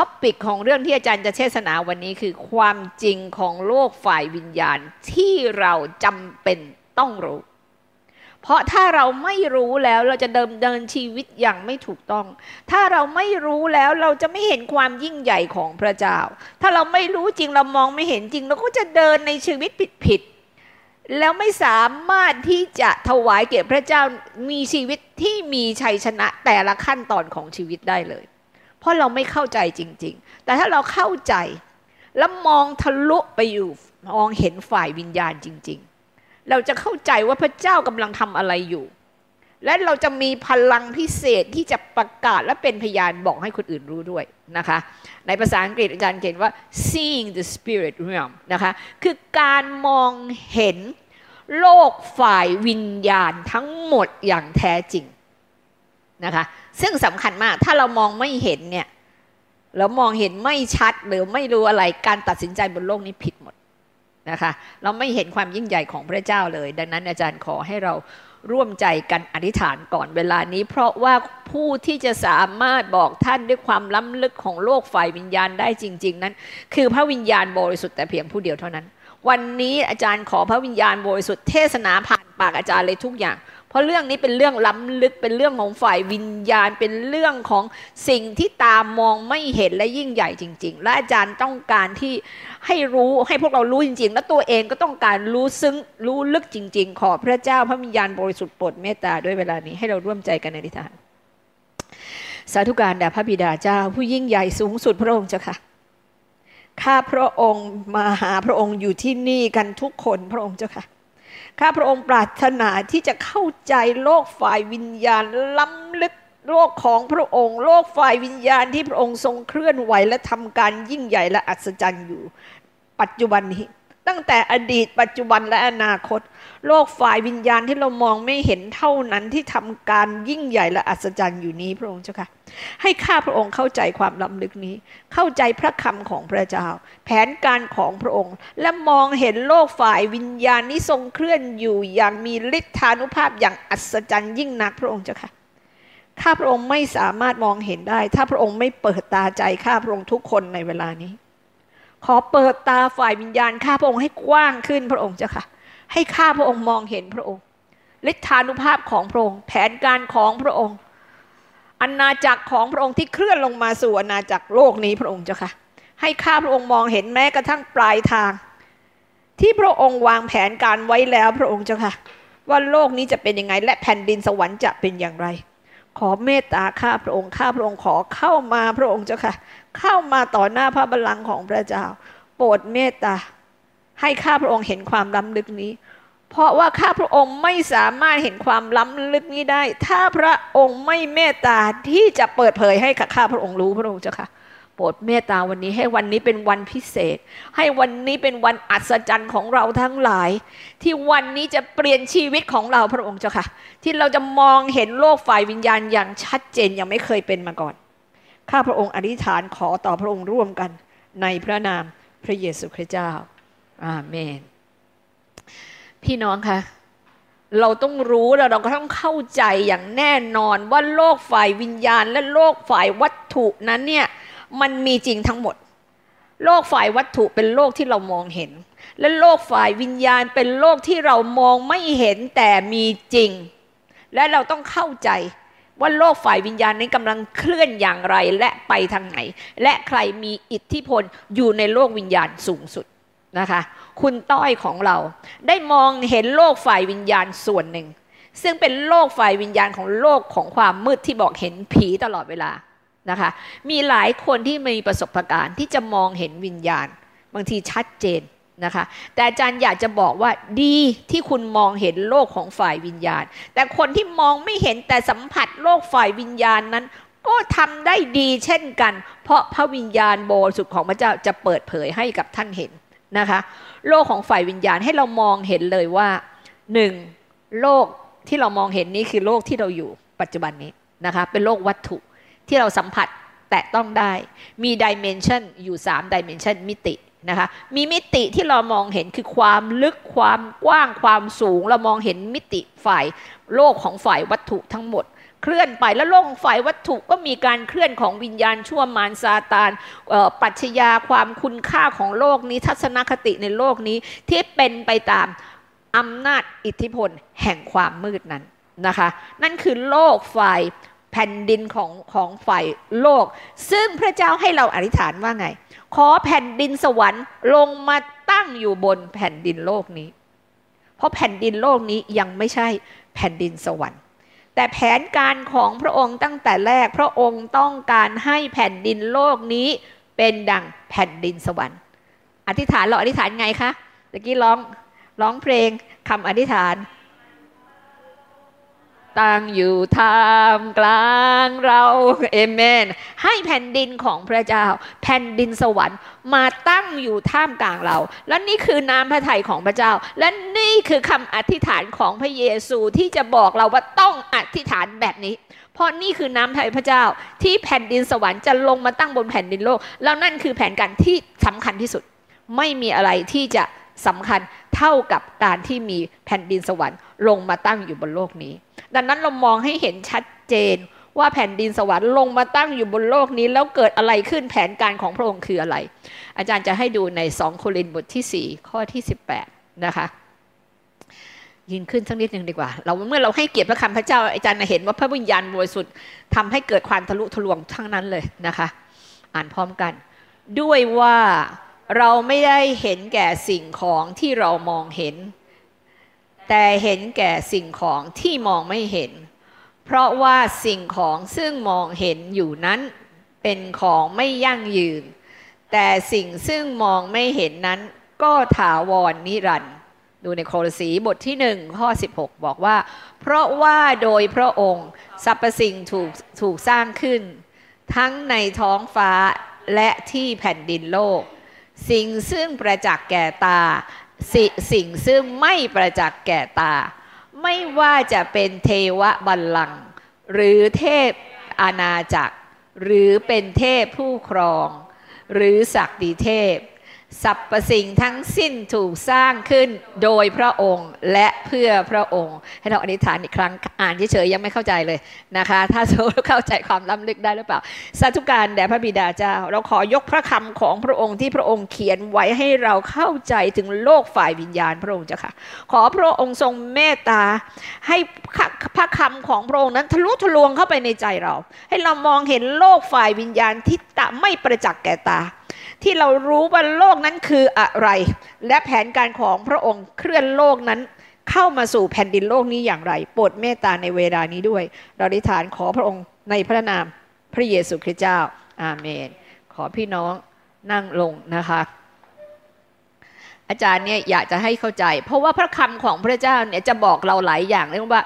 topic ของเรื่องที่อาจารย์จะเทศนาวันนี้คือความจริงของโลกฝ่ายวิญญาณที่เราจำเป็นต้องรู้ เพราะถ้าเราไม่รู้แล้วเราจะเดิมเดินชีวิตอย่างไม่ถูกต้อง ถ้าเราไม่รู้แล้วเราจะไม่เห็นความยิ่งใหญ่ของพระเจ้า ถ้าเราไม่รู้จริงเรามองไม่เห็นจริง เราก็จะเดินในชีวิตผิดๆแล้วไม่สามารถที่จะถวายเกียรติพระเจ้ามีชีวิตที่มีชัยชนะแต่ละขั้นตอนของชีวิตได้เลย เพราะเราไม่เข้าใจจริง ๆ แต่ถ้าเราเข้าใจแล้วมองทะลุไปอยู่มองเห็นฝ่ายวิญญาณจริง ๆ เราจะเข้าใจว่าพระเจ้ากำลังทำอะไรอยู่ และเราจะมีพลังพิเศษที่จะประกาศและเป็นพยานบอกให้คนอื่นรู้ด้วยนะคะ ในภาษาอังกฤษอาจารย์เขียนว่า seeing the spirit realm นะคะคือการมองเห็นโลกฝ่ายวิญญาณทั้งหมดอย่างแท้จริง นะคะซึ่งสำคัญมากถ้าเรามองไม่เห็นเนี่ยเรามองเห็นไม่ชัดหรือไม่รู้อะไรการตัดสินใจบนโลกนี้ผิดหมดนะคะเราไม่เห็นความยิ่งใหญ่ของพระเจ้าเลย ดังนั้นอาจารย์ขอให้เราร่วมใจกันอธิษฐานก่อนเวลานี้ เพราะว่าผู้ที่จะสามารถบอกท่านด้วยความล้ำลึกของโลกฝ่ายวิญญาณได้จริง ๆ นั้น คือพระวิญญาณบริสุทธิ์แต่เพียงผู้เดียวเท่านั้น วันนี้อาจารย์ขอพระวิญญาณบริสุทธิ์เทศนาผ่านปากอาจารย์เลยทุกอย่าง เพราะเรื่องนี้เป็นเรื่องล้ำลึกเป็นเรื่องของฝ่ายวิญญาณ เป็นเรื่องของสิ่งที่ตามมองไม่เห็นและยิ่งใหญ่จริง ๆ และอาจารย์ต้องการที่ให้รู้ให้พวกเรารู้จริง ๆ และตัวเองก็ต้องการรู้ซึ้งรู้ลึกจริง ๆ ขอพระเจ้าพระวิญญาณบริสุทธิ์โปรดเมตตาด้วยเวลานี้ให้เราร่วมใจกันในทิฏฐานสาธุการแด่พระบิดาเจ้าผู้ยิ่งใหญ่สูงสุดพระองค์เจ้าค่ะข้าพระองค์มาหาพระองค์อยู่ที่นี่กันทุกคนพระองค์เจ้าค่ะ ข้าพระองค์ปรารถนาที่จะเข้าใจโลกฝ่ายวิญญาณล้ำลึกโลกของพระองค์ โลกฝ่ายวิญญาณที่พระองค์ทรงเคลื่อนไหวและทำการยิ่งใหญ่และอัศจรรย์อยู่ ปัจจุบันนี้ ตั้งแต่อดีตปัจจุบันและอนาคต โลกฝ่ายวิญญาณที่เรามองไม่เห็นเท่านั้นที่ทำการยิ่งใหญ่และอัศจรรย์อยู่นี้พระองค์เจ้าค่ะ ให้ข้าพระองค์เข้าใจความล้ำลึกนี้ เข้าใจพระคำของพระเจ้า แผนการของพระองค์ และมองเห็นโลกฝ่ายวิญญาณนี้ทรงเคลื่อนอยู่อย่างมีฤทธานุภาพอย่างอัศจรรย์ยิ่งนักพระองค์เจ้าค่ะข้าพระองค์ไม่สามารถมองเห็นได้ ถ้าพระองค์ไม่เปิดตาใจข้าพระองค์ทุกคนในเวลานี้ ขอเปิดตาฝ่ายวิญญาณข้าพระองค์ให้กว้างขึ้นพระองค์เจ้าค่ะ ให้ข้าพระองค์มองเห็นพระองค์ฤทธานุภาพของพระองค์ แผนการของพระองค์อาณาจักรของพระองค์ที่เคลื่อนลงมาสู่อาณาจักรโลกนี้พระองค์เจ้าค่ะ ให้ข้าพระองค์มองเห็นแม้กระทั่งปลายทาง ที่พระองค์วางแผนการไว้แล้วพระองค์เจ้าค่ะ ว่าโลกนี้จะเป็นยังไง และแผ่นดินสวรรค์จะเป็นอย่างไร ขอเมตตาข้าพระองค์ข้าพระองค์ขอเข้ามาพระองค์เจ้าค่ะ เข้ามาต่อหน้าพระบัลลังก์ของพระเจ้า โปรดเมตตา ให้ข้าพระองค์เห็นความล้ำลึกนี้ เพราะว่าข้าพระองค์ไม่สามารถเห็นความล้ำลึกนี้ได้ ถ้าพระองค์ไม่เมตตาที่จะเปิดเผยให้ข้าพระองค์รู้พระองค์เจ้าค่ะโปรดเมตตาวันนี้ให้วันนี้เป็นวันพิเศษ ให้วันนี้เป็นวันอัศจรรย์ของเราทั้งหลาย ที่วันนี้จะเปลี่ยนชีวิตของเราพระองค์เจ้าค่ะ ที่เราจะมองเห็นโลกฝ่ายวิญญาณอย่างชัดเจนยังไม่เคยเป็นมาก่อน ข้าพระองค์อธิษฐานขอต่อพระองค์ร่วมกันในพระนามพระเยซูคริสต์เจ้า อาเมน พี่น้องคะเราต้องรู้แล้วเราก็ต้องเข้าใจอย่างแน่นอนว่าโลกฝ่ายวิญญาณ และโลกฝ่ายวัตถุนั้นเนี่ยมันมีจริงทั้งหมด โลกฝ่ายวัตถุเป็นโลกที่เรามองเห็น และโลกฝ่ายวิญญาณเป็นโลกที่เรามองไม่เห็นแต่มีจริง และเราต้องเข้าใจว่าโลกฝ่ายวิญญาณนี้กำลังเคลื่อนอย่างไรและไปทางไหน และใครมีอิทธิพลอยู่ในโลกวิญญาณสูงสุด นะคะ คุณต้อยของเรา ได้มองเห็นโลกฝ่ายวิญญาณส่วนหนึ่ง ซึ่งเป็นโลกฝ่ายวิญญาณของโลกของความมืดที่บอกเห็นผีตลอดเวลานะคะ มีหลายคนที่มีประสบการณ์ที่จะมองเห็นวิญญาณ บางทีชัดเจนนะคะ แต่อาจารย์อยากจะบอกว่าดีที่คุณมองเห็นโลกของฝ่ายวิญญาณ แต่คนที่มองไม่เห็นแต่สัมผัสโลกฝ่ายวิญญาณนั้น ก็ทำได้ดีเช่นกัน เพราะพระวิญญาณบริสุทธิ์ของพระเจ้าจะเปิดเผยให้กับท่านเห็น นะคะ โลกของฝ่ายวิญญาณให้เรามองเห็นเลยว่าหนึ่งโลกที่เรามองเห็นนี้คือโลกที่เราอยู่ปัจจุบันนี้นะคะเป็นโลกวัตถุที่เราสัมผัสแตะต้องได้ มีดิเมนชันอยู่3ดิเมนชันมิตินะคะมีมิติที่เรามองเห็นคือความลึกความกว้างความสูง เรามองเห็นมิติฝ่ายโลกของฝ่ายวัตถุทั้งหมด เคลื่อนไปแล้วโลกฝ่ายวัตถุก็มีการเคลื่อนของวิญญาณชั่วมารซาตานปัจจยาความคุณค่าของโลกนี้ ทัศนคติในโลกนี้ที่เป็นไปตามอำนาจอิทธิพลแห่งความมืดนั้นนะคะ นั่นคือโลกฝ่ายแผ่นดินของของฝ่ายโลก ซึ่งพระเจ้าให้เราอธิษฐานว่าไง ขอแผ่นดินสวรรค์ลงมาตั้งอยู่บนแผ่นดินโลกนี้ เพราะแผ่นดินโลกนี้ยังไม่ใช่แผ่นดินสวรรค์ แต่แผนการของพระองค์ตั้งแต่แรกพระองค์ต้องการให้แผ่นดินโลกนี้เป็นดังแผ่นดินสวรรค์ อธิษฐานเราอธิษฐานไงคะตะกี้ร้องร้องเพลงคำอธิษฐาน ตั้งอยู่ท่ามกลางเราเอเมน ให้แผ่นดินของพระเจ้า แผ่นดินสวรรค์ มาตั้งอยู่ท่ามกลางเรา และนี่คือน้ำพระทัยของพระเจ้า และนี่คือคำอธิษฐานของพระเยซูที่จะบอกเราว่าต้องอธิษฐานแบบนี้ เพราะนี่คือน้ำพระทัยพระเจ้า ที่แผ่นดินสวรรค์จะลงมาตั้งบนแผ่นดินโลก แล้วนั่นคือแผนการที่สำคัญที่สุด ไม่มีอะไรที่จะสำคัญเท่ากับการที่มีแผ่นดินสวรรค์ ลงมาตั้งอยู่บนโลกนี้ ดังนั้นเรามองให้เห็นชัดเจนว่าแผ่นดินสวรรค์ลงมาตั้งอยู่บนโลกนี้ แล้วเกิดอะไรขึ้นแผนการของพระองค์คืออะไร อาจารย์จะให้ดูในสองโครินธ์บทที่ 4 ข้อที่ 18 นะคะยืนขึ้นสักนิดหนึ่งดีกว่า เราเมื่อเราให้เกียรติพระคำพระเจ้าอาจารย์เห็นว่าพระวิญญาณบริสุทธิ์ทำให้เกิดความทะลุทะลวงทั้งนั้นเลยนะคะ อ่านพร้อมกัน ด้วยว่าเราไม่ได้เห็นแก่สิ่งของที่เรามองเห็น แต่เห็นแก่สิ่งของที่มองไม่เห็น เพราะว่าสิ่งของซึ่งมองเห็นอยู่นั้นเป็นของไม่ยั่งยืน แต่สิ่งซึ่งมองไม่เห็นนั้น ก็ถาวรนนิรันดร์ดูในโคลสีบทที่หนึ่งข้อ 16 บอกว่า เพราะว่าโดยพระองค์สรรพสิ่งถูกถูกสร้างขึ้น ทั้งในท้องฟ้าและที่แผ่นดินโลก สิ่งซึ่งประจักษ์แก่ตา สสิ่งซึ่งไม่ประจักษ์แก่ตา ไม่ว่าจะเป็นเทวบัลลังก์หรือเทพอาณาจักร หรือเป็นเทพผู้ครอง หรือศักดิเทพ สรรพสิ่งทั้งสิ้นถูกสร้างขึ้นโดยพระองค์และเพื่อพระองค์ ให้เราอธิษฐานอีกครั้งอ่านเฉยๆยังไม่เข้าใจเลยนะคะ ถ้าเราเข้าใจความล้ำลึกได้หรือเปล่าสาธุการแด่พระบิดาเจ้า เราขอยกพระคำของพระองค์ที่พระองค์เขียนไว้ให้เราเข้าใจถึงโลกฝ่ายวิญญาณพระองค์เจ้าค่ะ ขอพระองค์ทรงเมตตา ให้พระคำของพระองค์นั้นทะลุทะลวงเข้าไปในใจเรา ให้เรามองเห็นโลกฝ่ายวิญญาณที่ตะไม่ประจักษ์แก่ตา ที่เรารู้ว่าโลกนั้นคืออะไร และแผนการของพระองค์เคลื่อนโลกนั้นเข้ามาสู่แผ่นดินโลกนี้อย่างไร โปรดเมตตาในเวลานี้ด้วย เราได้ฐานขอพระองค์ในพระนามพระเยซูคริสต์เจ้า อาเมน ขอพี่น้องนั่งลงนะคะ อาจารย์เนี่ยอยากจะให้เข้าใจ เพราะว่าพระคำของพระเจ้าเนี่ยจะบอกเราหลายอย่างเรียกว่า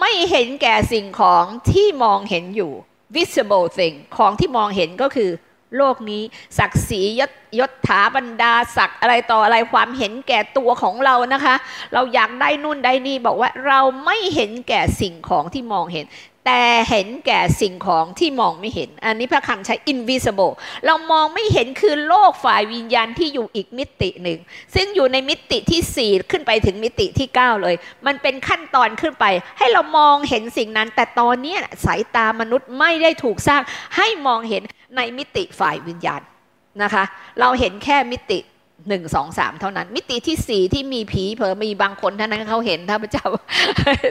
ไม่เห็นแก่สิ่งของที่มองเห็นอยู่ visible thing ของที่มองเห็นก็คือ โลกนี้ศักดิ์ศรียศยศถาบรรดาศักดิ์อะไรต่ออะไรความเห็นแก่ตัวของเรานะคะ เราอยากได้นู่นได้นี่บอกว่าเราไม่เห็นแก่สิ่งของที่มองเห็น แต่เห็นแก่สิ่งของที่มองไม่เห็น อันนี้พระคำใช้ invisible เรามองไม่เห็นคือโลกฝ่ายวิญญาณที่อยู่อีกมิติหนึ่ง ซึ่งอยู่ในมิติที่ 4 ขึ้นไปถึงมิติที่ 9 เลย มันเป็นขั้นตอนขึ้นไป ให้เรามองเห็นสิ่งนั้น แต่ตอนนี้สายตามนุษย์ไม่ได้ถูกสร้างให้มองเห็นในมิติฝ่ายวิญญาณนะคะ เราเห็นแค่มิติ หนึ่งสองสามเท่านั้น มิติที่สี่ที่มีผีเผอมีบางคนเท่านั้นเขาเห็นถ้าพระเจ้า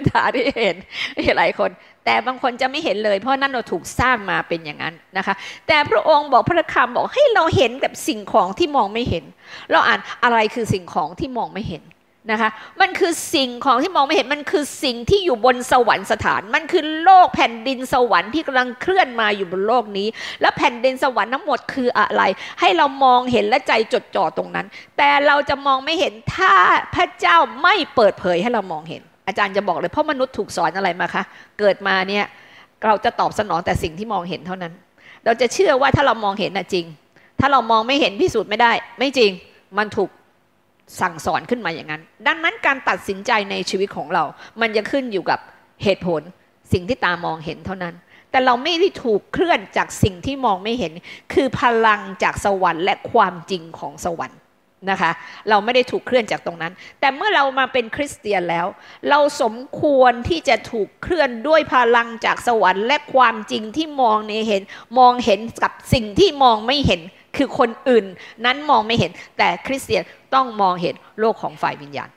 ตาที่เห็นมีหลายคน แต่บางคนจะไม่เห็นเลย เพราะนั่นเราถูกสร้างมาเป็นอย่างนั้นนะคะ แต่พระองค์บอกพระคำบอกให้เราเห็นแบบสิ่งของที่มองไม่เห็น เราอ่านอะไรคือสิ่งของที่มองไม่เห็น นะคะมันคือสิ่งของที่มองไม่เห็นมันคือสิ่งที่อยู่บนสวรรค์สถาน มันคือโลกแผ่นดินสวรรค์ที่กำลังเคลื่อนมาอยู่บนโลกนี้ และแผ่นดินสวรรค์ทั้งหมดคืออะไร ให้เรามองเห็นและใจจดจ่อตรงนั้น แต่เราจะมองไม่เห็นถ้าพระเจ้าไม่เปิดเผยให้เรามองเห็น อาจารย์จะบอกเลยเพราะมนุษย์ถูกสอนอะไรมาคะเกิดมาเนี่ยเราจะตอบสนองแต่สิ่งที่มองเห็นเท่านั้น เราจะเชื่อว่าถ้าเรามองเห็นน่ะจริง ถ้าเรามองไม่เห็นพิสูจน์ไม่ได้ ไม่จริงมันถูก สั่งสอนขึ้นมาอย่างนั้น ดังนั้นการตัดสินใจในชีวิตของเรา มันจะขึ้นอยู่กับเหตุผลสิ่งที่ตามองเห็นเท่านั้น แต่เราไม่ได้ถูกเคลื่อนจากสิ่งที่มองไม่เห็น คือพลังจากสวรรค์และความจริงของสวรรค์นะคะ เราไม่ได้ถูกเคลื่อนจากตรงนั้น แต่เมื่อเรามาเป็นคริสเตียนแล้ว เราสมควรที่จะถูกเคลื่อนด้วยพลังจากสวรรค์ และความจริงที่มองในเห็น มองเห็นกับสิ่งที่มองไม่เห็น คือคนอื่นนั้นมองไม่เห็น แต่คริสเตียนต้องมองเห็นโลกของฝ่ายวิญญาณ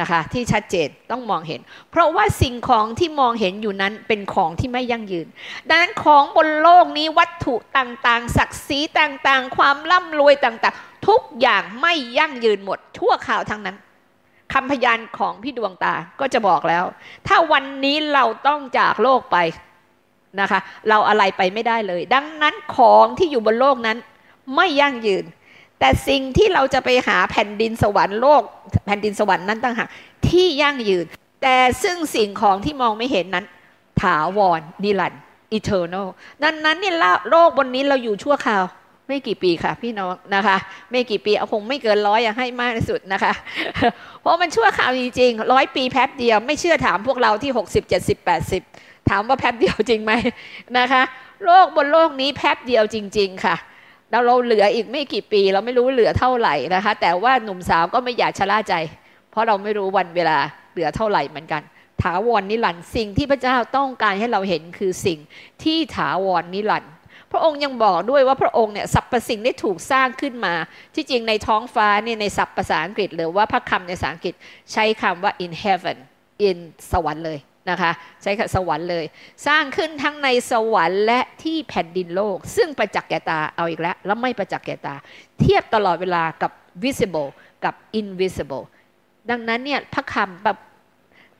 นะคะที่ชัดเจนต้องมองเห็น เพราะว่าสิ่งของที่มองเห็นอยู่นั้นเป็นของที่ไม่ยั่งยืน ดังนั้นของบนโลกนี้วัตถุต่างๆ ศักดิ์ศรีต่างๆ ความร่ำรวยต่างๆ ทุกอย่างไม่ยั่งยืนหมด ชั่วข่าวทั้งนั้นคำพยานของพี่ดวงตาก็จะบอกแล้ว ถ้าวันนี้เราต้องจากโลกไปนะคะ เราอะไรไปไม่ได้เลย ดังนั้นของที่อยู่บนโลกนั้น ไม่ยั่งยืน แต่สิ่งที่เราจะไปหาแผ่นดินสวรรค์โลก แผ่นดินสวรรค์นั้นต่างหากที่ยั่งยืน แต่ซึ่งสิ่งของที่มองไม่เห็นนั้น ถาวรนิรันดร์ eternal นั้นนั้นนี่โลกบนนี้เราอยู่ชั่วคราวไม่กี่ปีค่ะ พี่น้องนะคะ ไม่กี่ปีเอาคงไม่เกินร้อยอย่าให้มากที่สุดนะคะ เพราะมันชั่วคราวจริงๆร้อยปีแป๊บเดียวไม่เชื่อถามพวกเราที่60 70 80ถามว่าแป๊บเดียวจริงไหมนะคะ โลกบนโลกนี้แป๊บเดียวจริง ๆ ค่ะ แล้วเราเหลืออีกไม่กี่ปี เราไม่รู้เหลือเท่าไหร่นะคะ แต่ว่าหนุ่มสาวก็ไม่อยากชะล่าใจ เพราะเราไม่รู้วันเวลาเหลือเท่าไหร่เหมือนกันถาวรนิรันดร์สิ่งที่พระเจ้าต้องการให้เราเห็นคือสิ่งที่ถาวรนิรันดร์พระองค์ยังบอกด้วยว่าพระองค์เนี่ยสรรพสิ่งได้ถูกสร้างขึ้นมา ที่จริงในท้องฟ้าเนี่ยในศัพท์ภาษาอังกฤษหรือว่าพระคำในภาษาอังกฤษใช้คำว่า in heaven in สวรรค์เลย นะคะใช้คำสวรรค์เลย สร้างขึ้นทั้งในสวรรค์และที่แผ่นดินโลก ซึ่งประจักษ์แก่ตาเอาอีกแล้ว แล้วไม่ประจักษ์แก่ตา เทียบตลอดเวลากับ visible กับ invisible ดังนั้นเนี่ยพระคำแบบ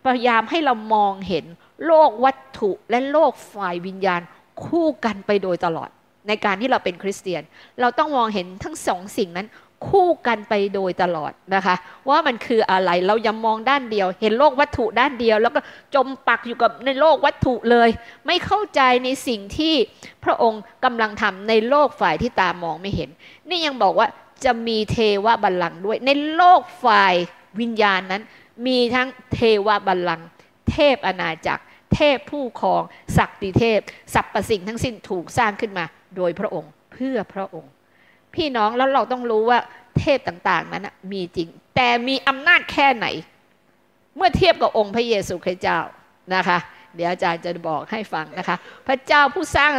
พยายามให้เรามองเห็นโลกวัตถุและโลกฝ่ายวิญญาณคู่กันไปโดยตลอด ในการที่เราเป็นคริสเตียน เราต้องมองเห็นทั้งสองสิ่งนั้น คู่กันไปโดยตลอดนะคะ ว่ามันคืออะไรเราย่ามองด้านเดียว เห็นโลกวัตถุด้านเดียว แล้วก็จมปักอยู่กับในโลกวัตถุเลย ไม่เข้าใจในสิ่งที่พระองค์กำลังทำในโลกฝ่ายที่ตามองไม่เห็น นี่ยังบอกว่าจะมีเทวบัลลังก์ด้วย ในโลกฝ่ายวิญญาณนั้น มีทั้งเทวบัลลังก์เทพอาณาจักร เทพผู้ครอง ศักดิเทพสรรพสิ่งทั้งสิ้นถูกสร้างขึ้นมา โดยพระองค์เพื่อพระองค์ พี่น้องแล้วเราต้องรู้ว่าเทพต่างๆนั้นมีจริง แต่มีอำนาจแค่ไหน เมื่อเทียบกับองค์พระเยซูคริสต์เจ้านะคะ เดี๋ยวอาจารย์จะบอกให้ฟังนะคะ พระเจ้าผู้สร้าง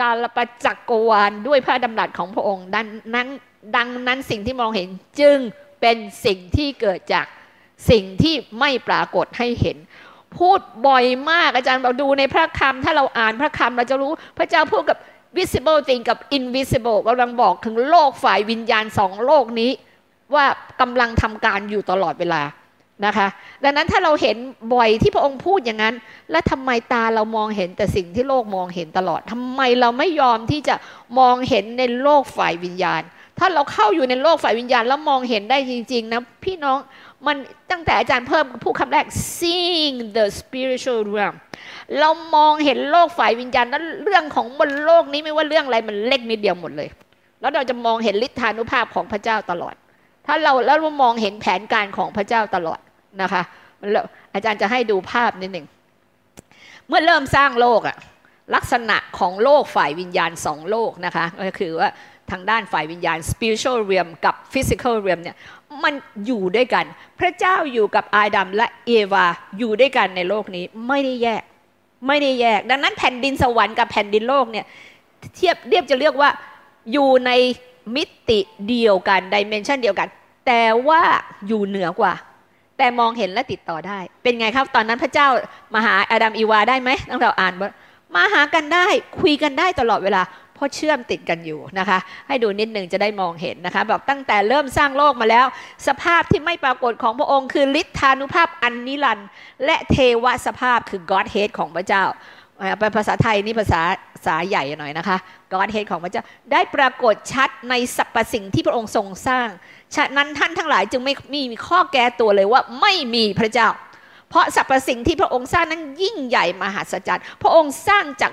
การประจักรวาลด้วยพระดำรัสของพระองค์ดังนั้นดังนั้นสิ่งที่มองเห็นจึงเป็นสิ่งที่เกิดจากสิ่งที่ไม่ปรากฏให้เห็น พูดบ่อยมากอาจารย์บอกดูในพระคำถ้าเราอ่านพระคำเราจะรู้พระเจ้าพูดกับ visible thing กับ invisible กำลังบอกถึงโลกฝ่ายวิญญาณสองโลกนี้ ว่ากำลังทำการอยู่ตลอดเวลานะคะ ดังนั้นถ้าเราเห็นบ่อยที่พระองค์พูดอย่างนั้น แล้วทำไมตาเรามองเห็นแต่สิ่งที่โลกมองเห็นตลอดทำไมเราไม่ยอมที่จะมองเห็นในโลกฝ่ายวิญญาณ ถ้าเราเข้าอยู่ในโลกฝ่ายวิญญาณแล้วมองเห็นได้จริงๆนะพี่น้องมันตั้งแต่อาจารย์เพิ่มผู้คำแรก seeing the spiritual realm เรามองเห็นโลกฝ่ายวิญญาณนั้นเรื่องของบนโลกนี้ไม่ว่าเรื่องอะไรมันเล็กนิดเดียวหมดเลย แล้วเราจะมองเห็นฤทธานุภาพของพระเจ้าตลอด ถ้าเราแล้วเรามองเห็นแผนการของพระเจ้าตลอดนะคะอาจารย์จะให้ดูภาพนิดหนึ่งเมื่อเริ่มสร้างโลกอะลักษณะของโลกฝ่ายวิญญาณสองโลกนะคะก็คือว่าทางด้านฝ่ายวิญญาณ spiritual realm กับ physical realm เนี่ยมันอยู่ด้วยกัน พระเจ้าอยู่กับอาดัมและเอวาอยู่ด้วยกันในโลกนี้ไม่ได้แยก ไม่ได้แยก ดังนั้นแผ่นดินสวรรค์กับแผ่นดินโลกเนี่ยเทียบเรียบจะเรียกว่าอยู่ในมิติเดียวกัน dimension เดียวกัน แต่ว่าอยู่เหนือกว่า แต่มองเห็นและติดต่อได้ เป็นไงครับ ตอนนั้นพระเจ้ามาหาอาดัมอีวาได้ไหมต้องเราอ่านมาหากันได้คุยกันได้ตลอดเวลา เพราะเชื่อมติดกันอยู่นะคะ ให้ดูนิดหนึ่งจะได้มองเห็นนะคะแบบตั้งแต่เริ่มสร้างโลกมาแล้ว สภาพที่ไม่ปรากฏของพระองค์คือฤทธานุภาพอันนิรันดร์และเทวสภาพคือ Godhead ของพระเจ้าเป็นภาษาไทยนี่ภาษาสาใหญ่หน่อยนะคะ God head ของพระเจ้าได้ปรากฏชัดในสรรพสิ่งที่พระองค์ทรงสร้าง ฉะนั้นท่านทั้งหลายจึงไม่มีข้อแก้ตัวเลยว่าไม่มีพระเจ้า เพราะสรรพสิ่งที่พระองค์สร้างนั้นยิ่งใหญ่มหัศจรรย์ พระองค์สร้างจาก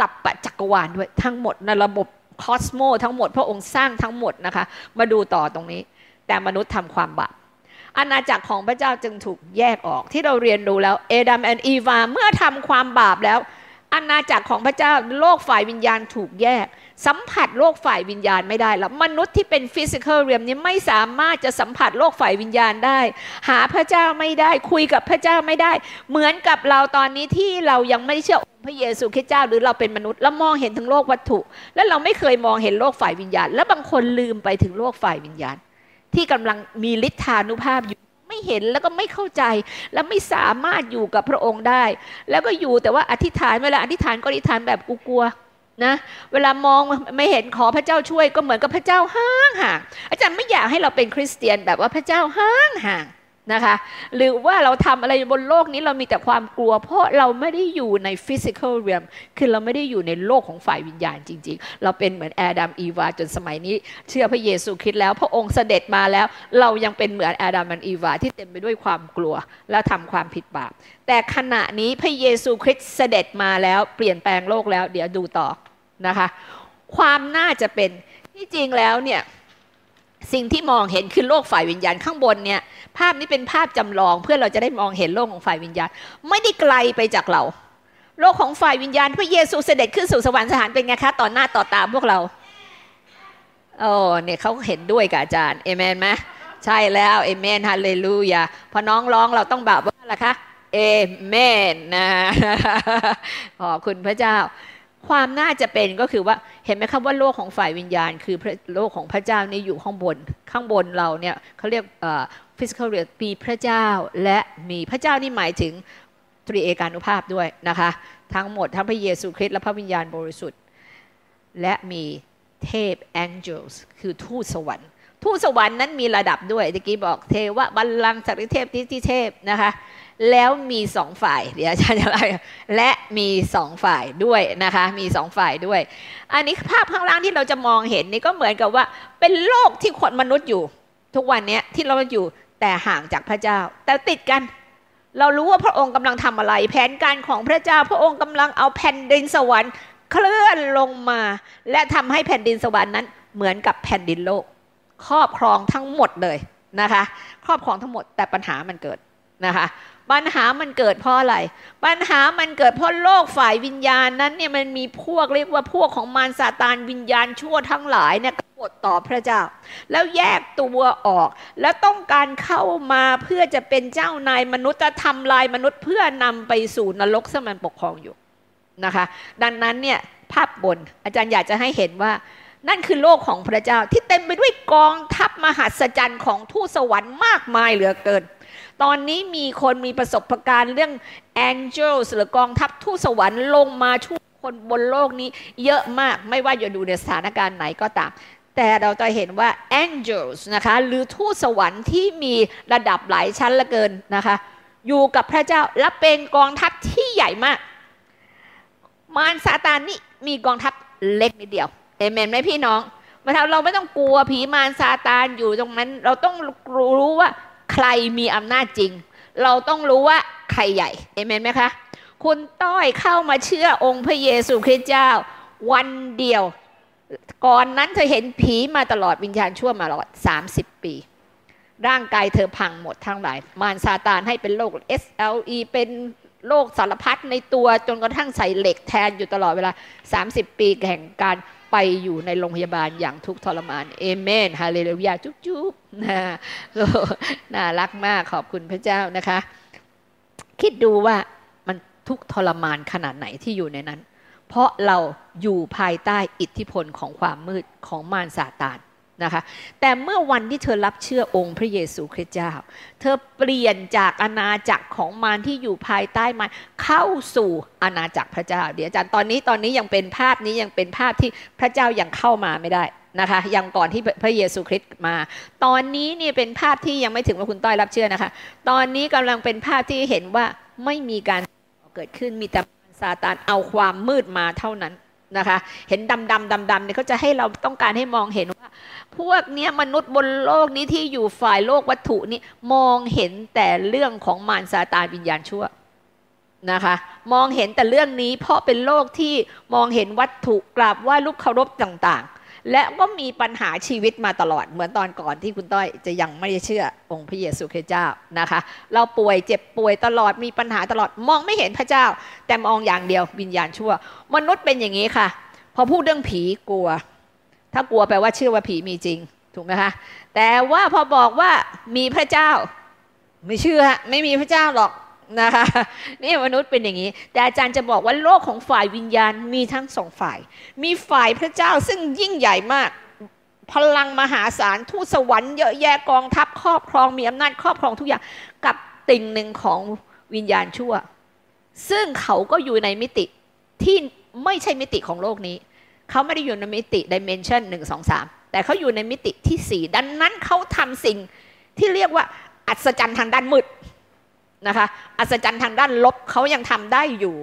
กับปัจจักรวาลด้วยทั้งหมดในระบบคอสโมทั้งหมด พระองค์สร้างทั้งหมดนะคะ มาดูต่อตรงนี้ แต่มนุษย์ทำความบาปอาณาจักรของพระเจ้าจึงถูกแยกออกที่เราเรียนรู้แล้วเอดัมและอีวาเมื่อทำความบาปแล้ว อาณาจักรของพระเจ้าโลกฝ่ายวิญญาณถูกแยก สัมผัสโลกฝ่ายวิญญาณไม่ได้แล้วมนุษย์ที่เป็น physical realm นี้ไม่สามารถจะสัมผัสโลกฝ่ายวิญญาณได้ หาพระเจ้าไม่ได้ คุยกับพระเจ้าไม่ได้ เหมือนกับเราตอนนี้ที่เรายังไม่เชื่อพระเยซูคริสต์เจ้าหรือเราเป็นมนุษย์เรามองเห็นถึงโลกวัตถุ แล้วเราไม่เคยมองเห็นโลกฝ่ายวิญญาณ แล้วบางคนลืมไปถึงโลกฝ่ายวิญญาณ ที่กำลังมีฤทธานุภาพอยู่ ไม่เห็นแล้วก็ไม่เข้าใจ และไม่สามารถอยู่กับพระองค์ได้ แล้วก็อยู่แต่ว่าอธิษฐานเวลาอธิษฐานก็อธิษฐานแบบกลัวนะเวลามองไม่เห็นขอพระเจ้าช่วยก็เหมือนกับพระเจ้าห่างห่างอาจารย์ไม่อยากให้เราเป็นคริสเตียนแบบว่าพระเจ้าห่างห่าง นะคะหรือว่าเราทำอะไรบนโลกนี้เรามีแต่ความกลัว เพราะเราไม่ได้อยู่ในฟิสิกอลเรียมคือเราไม่ได้อยู่ในโลกของฝ่ายวิญญาณจริง ๆ เราเป็นเหมือนแอดัมอีวาจนสมัยนี้ เชื่อพระเยซูคริสต์แล้ว พระองค์เสด็จมาแล้ว เรายังเป็นเหมือนแอดัมและอีวาที่เต็มไปด้วยความกลัว และทำความผิดบาปแต่ขณะนี้พระเยซูคริสต์เสด็จมาแล้วเปลี่ยนแปลงโลกแล้ว เดี๋ยวดูต่อนะคะ ความน่าจะเป็นที่จริงแล้วเนี่ย สิ่งที่มองเห็นคือโลกฝ่ายวิญญาณข้างบนเนี่ย ภาพนี้เป็นภาพจำลองเพื่อเราจะได้มองเห็นโลกของฝ่ายวิญญาณ ไม่ได้ไกลไปจากเรา โลกของฝ่ายวิญญาณพระเยซูเสด็จขึ้นสู่สวรรค์สถานเป็นไงคะต่อหน้าต่อตาพวกเราโอ้เนี่ยเขาเห็นด้วยกับอาจารย์เอเมนไหมใช่แล้วเอเมนฮาเลลูยาพอน้องร้องเราต้องแบบว่าอะไรคะเอเมนนะขอบคุณพระเจ้า ความน่าจะเป็นก็คือว่าเห็นไหมครับว่าโลกของฝ่ายวิญญาณ คือโลกของพระเจ้านี่อยู่ข้างบน ข้างบนเราเนี่ยเขาเรียก physical realm มีพระเจ้าและมีพระเจ้านี่หมายถึงตรีเอกานุภาพด้วยนะคะ ทั้งหมดทั้งพระเยซูคริสต์และพระวิญญาณบริสุทธิ์ และมีเทพ angels คือทูตสวรรค์ทูตสวรรค์นั้นมีระดับด้วยตะกี้บอกเทวะบัลลังก์สักริเทพทิที่เทพนะคะ แล้วมีสองฝ่ายเดี๋ยวอาจารย์จะเล่าและมีสองฝ่ายด้วยนะคะ มีสองฝ่ายด้วย อันนี้ภาพข้างล่างที่เราจะมองเห็นนี่ก็เหมือนกับว่า เป็นโลกที่คนมนุษย์อยู่ ทุกวันนี้ที่เราอยู่แต่ห่างจากพระเจ้า แต่ติดกัน เรารู้ว่าพระองค์กำลังทำอะไร แผนการของพระเจ้า พระองค์กำลังเอาแผ่นดินสวรรค์เคลื่อนลงมา และทำให้แผ่นดินสวรรค์นั้น เหมือนกับแผ่นดินโลก ครอบครองทั้งหมดเลยนะคะ ครอบครองทั้งหมดแต่ปัญหามันเกิดนะคะ ปัญหามันเกิดเพราะอะไร ปัญหามันเกิดเพราะโลกฝ่ายวิญญาณนั้นเนี่ยมันมีพวกเรียกว่าพวกของมารซาตานวิญญาณชั่วทั้งหลายเนี่ยกดต่อพระเจ้า แล้วแยกตัวออก แล้วต้องการเข้ามาเพื่อจะเป็นเจ้านายมนุษย์จะทำลายมนุษย์เพื่อนำไปสู่นรกซึ่มันปกครองอยู่นะคะ ดังนั้นเนี่ยภาพบนอาจารย์อยากจะให้เห็นว่านั่นคือโลกของพระเจ้าที่เต็มไปด้วยกองทัพมหัศจรรย์ของทูตสวรรค์มากมายเหลือเกิน ตอนนี้มีคนมีประสบการณ์เรื่อง angels หรือกองทัพทูตสวรรค์ลงมาช่วยคนบนโลกนี้เยอะมากไม่ว่าจะดูในสถานการณ์ไหนก็ตาม แต่เราจะเห็นว่า angels นะคะหรือทูตสวรรค์ที่มีระดับหลายชั้นละเกินนะคะอยู่กับพระเจ้าและเป็นกองทัพที่ใหญ่มาก มารซาตานนี่มีกองทัพเล็กนิดเดียวเอเมนไหมพี่น้องมาทำเราไม่ต้องกลัวผีมารซาตานอยู่ตรงนั้น เราต้องรู้ว่า ใครมีอำนาจจริง เราต้องรู้ว่าใครใหญ่เอเมนไหมคะ คุณต้อยเข้ามาเชื่อองค์พระเยซูคริสต์เจ้า วันเดียว ก่อนนั้นเธอเห็นผีมาตลอดวิญญาณชั่วมาตลอด 30 ปี ร่างกายเธอพังหมดทั้งหลาย มารซาตานให้เป็นโรค SLE เป็นโรคสารพัดในตัวจนกระทั่งใส่เหล็กแทนอยู่ตลอดเวลา 30 ปีแห่งการ ไปอยู่ในโรงพยาบาลอย่างทุกทรมานเอเมนฮาเลลูยาจุ๊บจุ๊บนะน่ารักมากขอบคุณพระเจ้านะคะ คิดดูว่ามันทุกทรมานขนาดไหนที่อยู่ในนั้น เพราะเราอยู่ภายใต้อิทธิพลของความมืดของมารซาตาน นะคะแต่เมื่อวันที่เธอรับเชื่อองค์พระเยซูคริสต์เจ้า เธอเปลี่ยนจากอาณาจักรของมารที่อยู่ภายใต้มารเข้าสู่อาณาจักรพระเจ้า เดี๋ยวอาจารย์ตอนนี้ตอนนี้ยังเป็นภาพนี้ยังเป็นภาพที่พระเจ้ายังเข้ามาไม่ได้นะคะยังก่อนที่พระเยซูคริสต์มา ตอนนี้นี่เป็นภาพที่ยังไม่ถึงว่าคุณต้อยรับเชื่อนะคะ ตอนนี้กำลังเป็นภาพที่เห็นว่าไม่มีการเกิดขึ้นมีแต่ซาตานเอาความมืดมาเท่านั้นนะคะ เห็นดำดำดำดำเนี่ยเขาจะให้เราต้องการให้มองเห็นว่า พวกเนี้ยมนุษย์บนโลกนี้ที่อยู่ฝ่ายโลกวัตถุนี้มองเห็นแต่เรื่องของมารซาตานวิญญาณชั่วนะคะมองเห็นแต่เรื่องนี้เพราะเป็นโลกที่มองเห็นวัตถุกราบว่าลูกเคารพต่างๆ และก็มีปัญหาชีวิตมาตลอดเหมือนตอนก่อนที่คุณต้อยจะยังไม่ได้เชื่อองค์พระเยซูคริสต์เจ้านะคะ เราป่วยเจ็บป่วยตลอดมีปัญหาตลอดมองไม่เห็นพระเจ้า แต่มองอย่างเดียววิญญาณชั่ว มนุษย์เป็นอย่างนี้ค่ะ พอพูดเรื่องผีกลัว ถ้ากลัวแปลว่าเชื่อว่าผีมีจริง ถูกไหมคะ แต่ว่าพอบอกว่ามีพระเจ้า ไม่เชื่อไม่มีพระเจ้าหรอกนะคะนี่มนุษย์เป็นอย่างนี้ แต่อาจารย์จะบอกว่าโลกของฝ่ายวิญญาณมีทั้งสองฝ่าย มีฝ่ายพระเจ้าซึ่งยิ่งใหญ่มาก พลังมหาศาลทูตสวรรค์เยอะแยะกองทัพครอบครองมีอำนาจครอบครองทุกอย่างกับติ่งหนึ่งของวิญญาณชั่ว ซึ่งเขาก็อยู่ในมิติที่ไม่ใช่มิติของโลกนี้ เขาไม่ได้อยู่ในมิติดิเมนชันหนึ่งสองสามแต่เขาอยู่ในมิติที่สี่ดังนั้นเขาทำสิ่งที่เรียกว่าอัศจรรย์ทางด้านมืดนะคะอัศจรรย์ทางด้านลบเขายังทำได้อยู่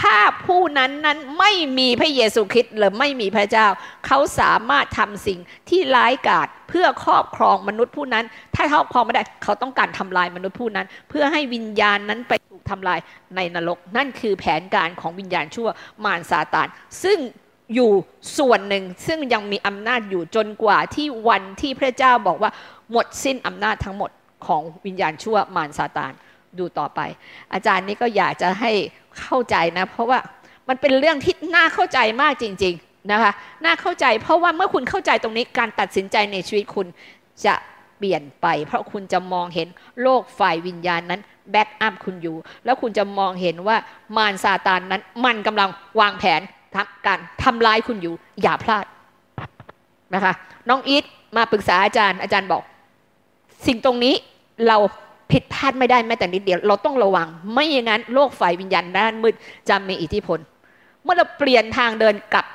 ถ้าผู้นั้นนั้นไม่มีพระเยซูคริสต์หรือไม่มีพระเจ้า เขาสามารถทำสิ่งที่ร้ายกาจเพื่อครอบครองมนุษย์ผู้นั้น ถ้าครอบครองไม่ได้เขาต้องการทำลายมนุษย์ผู้นั้น เพื่อให้วิญญาณนั้นไปถูกทำลายในนรก นั่นคือแผนการของวิญญาณชั่วมารซาตานซึ่ง อยู่ส่วนหนึ่ง ซึ่งยังมีอำนาจอยู่จนกว่าที่วันที่พระเจ้าบอกว่าหมดสิ้นอำนาจทั้งหมดของวิญญาณชั่วมารซาตานดูต่อไป อาจารย์นี่ก็อยากจะให้เข้าใจนะ เพราะว่ามันเป็นเรื่องที่น่าเข้าใจมากจริง ๆนะคะน่าเข้าใจเพราะว่าเมื่อคุณเข้าใจตรงนี้การตัดสินใจในชีวิตคุณจะเปลี่ยนไป เพราะคุณจะมองเห็นโลกฝ่ายวิญญาณนั้นแบ็กอัพคุณอยู่ แล้วคุณจะมองเห็นว่ามารซาตานนั้น มันกำลังวางแผน การทำลายคุณอยู่ อย่าพลาดนะคะน้องอีทมาปรึกษาอาจารย์อาจารย์บอก สิ่งตรงนี้เราผิดพลาดไม่ได้แม้แต่นิดเดียว เราต้องระวัง ไม่อย่างนั้นโลกฝ่ายวิญญาณด้านมืดจะมีอิทธิพล เมื่อเราเปลี่ยนทางเดินกลับ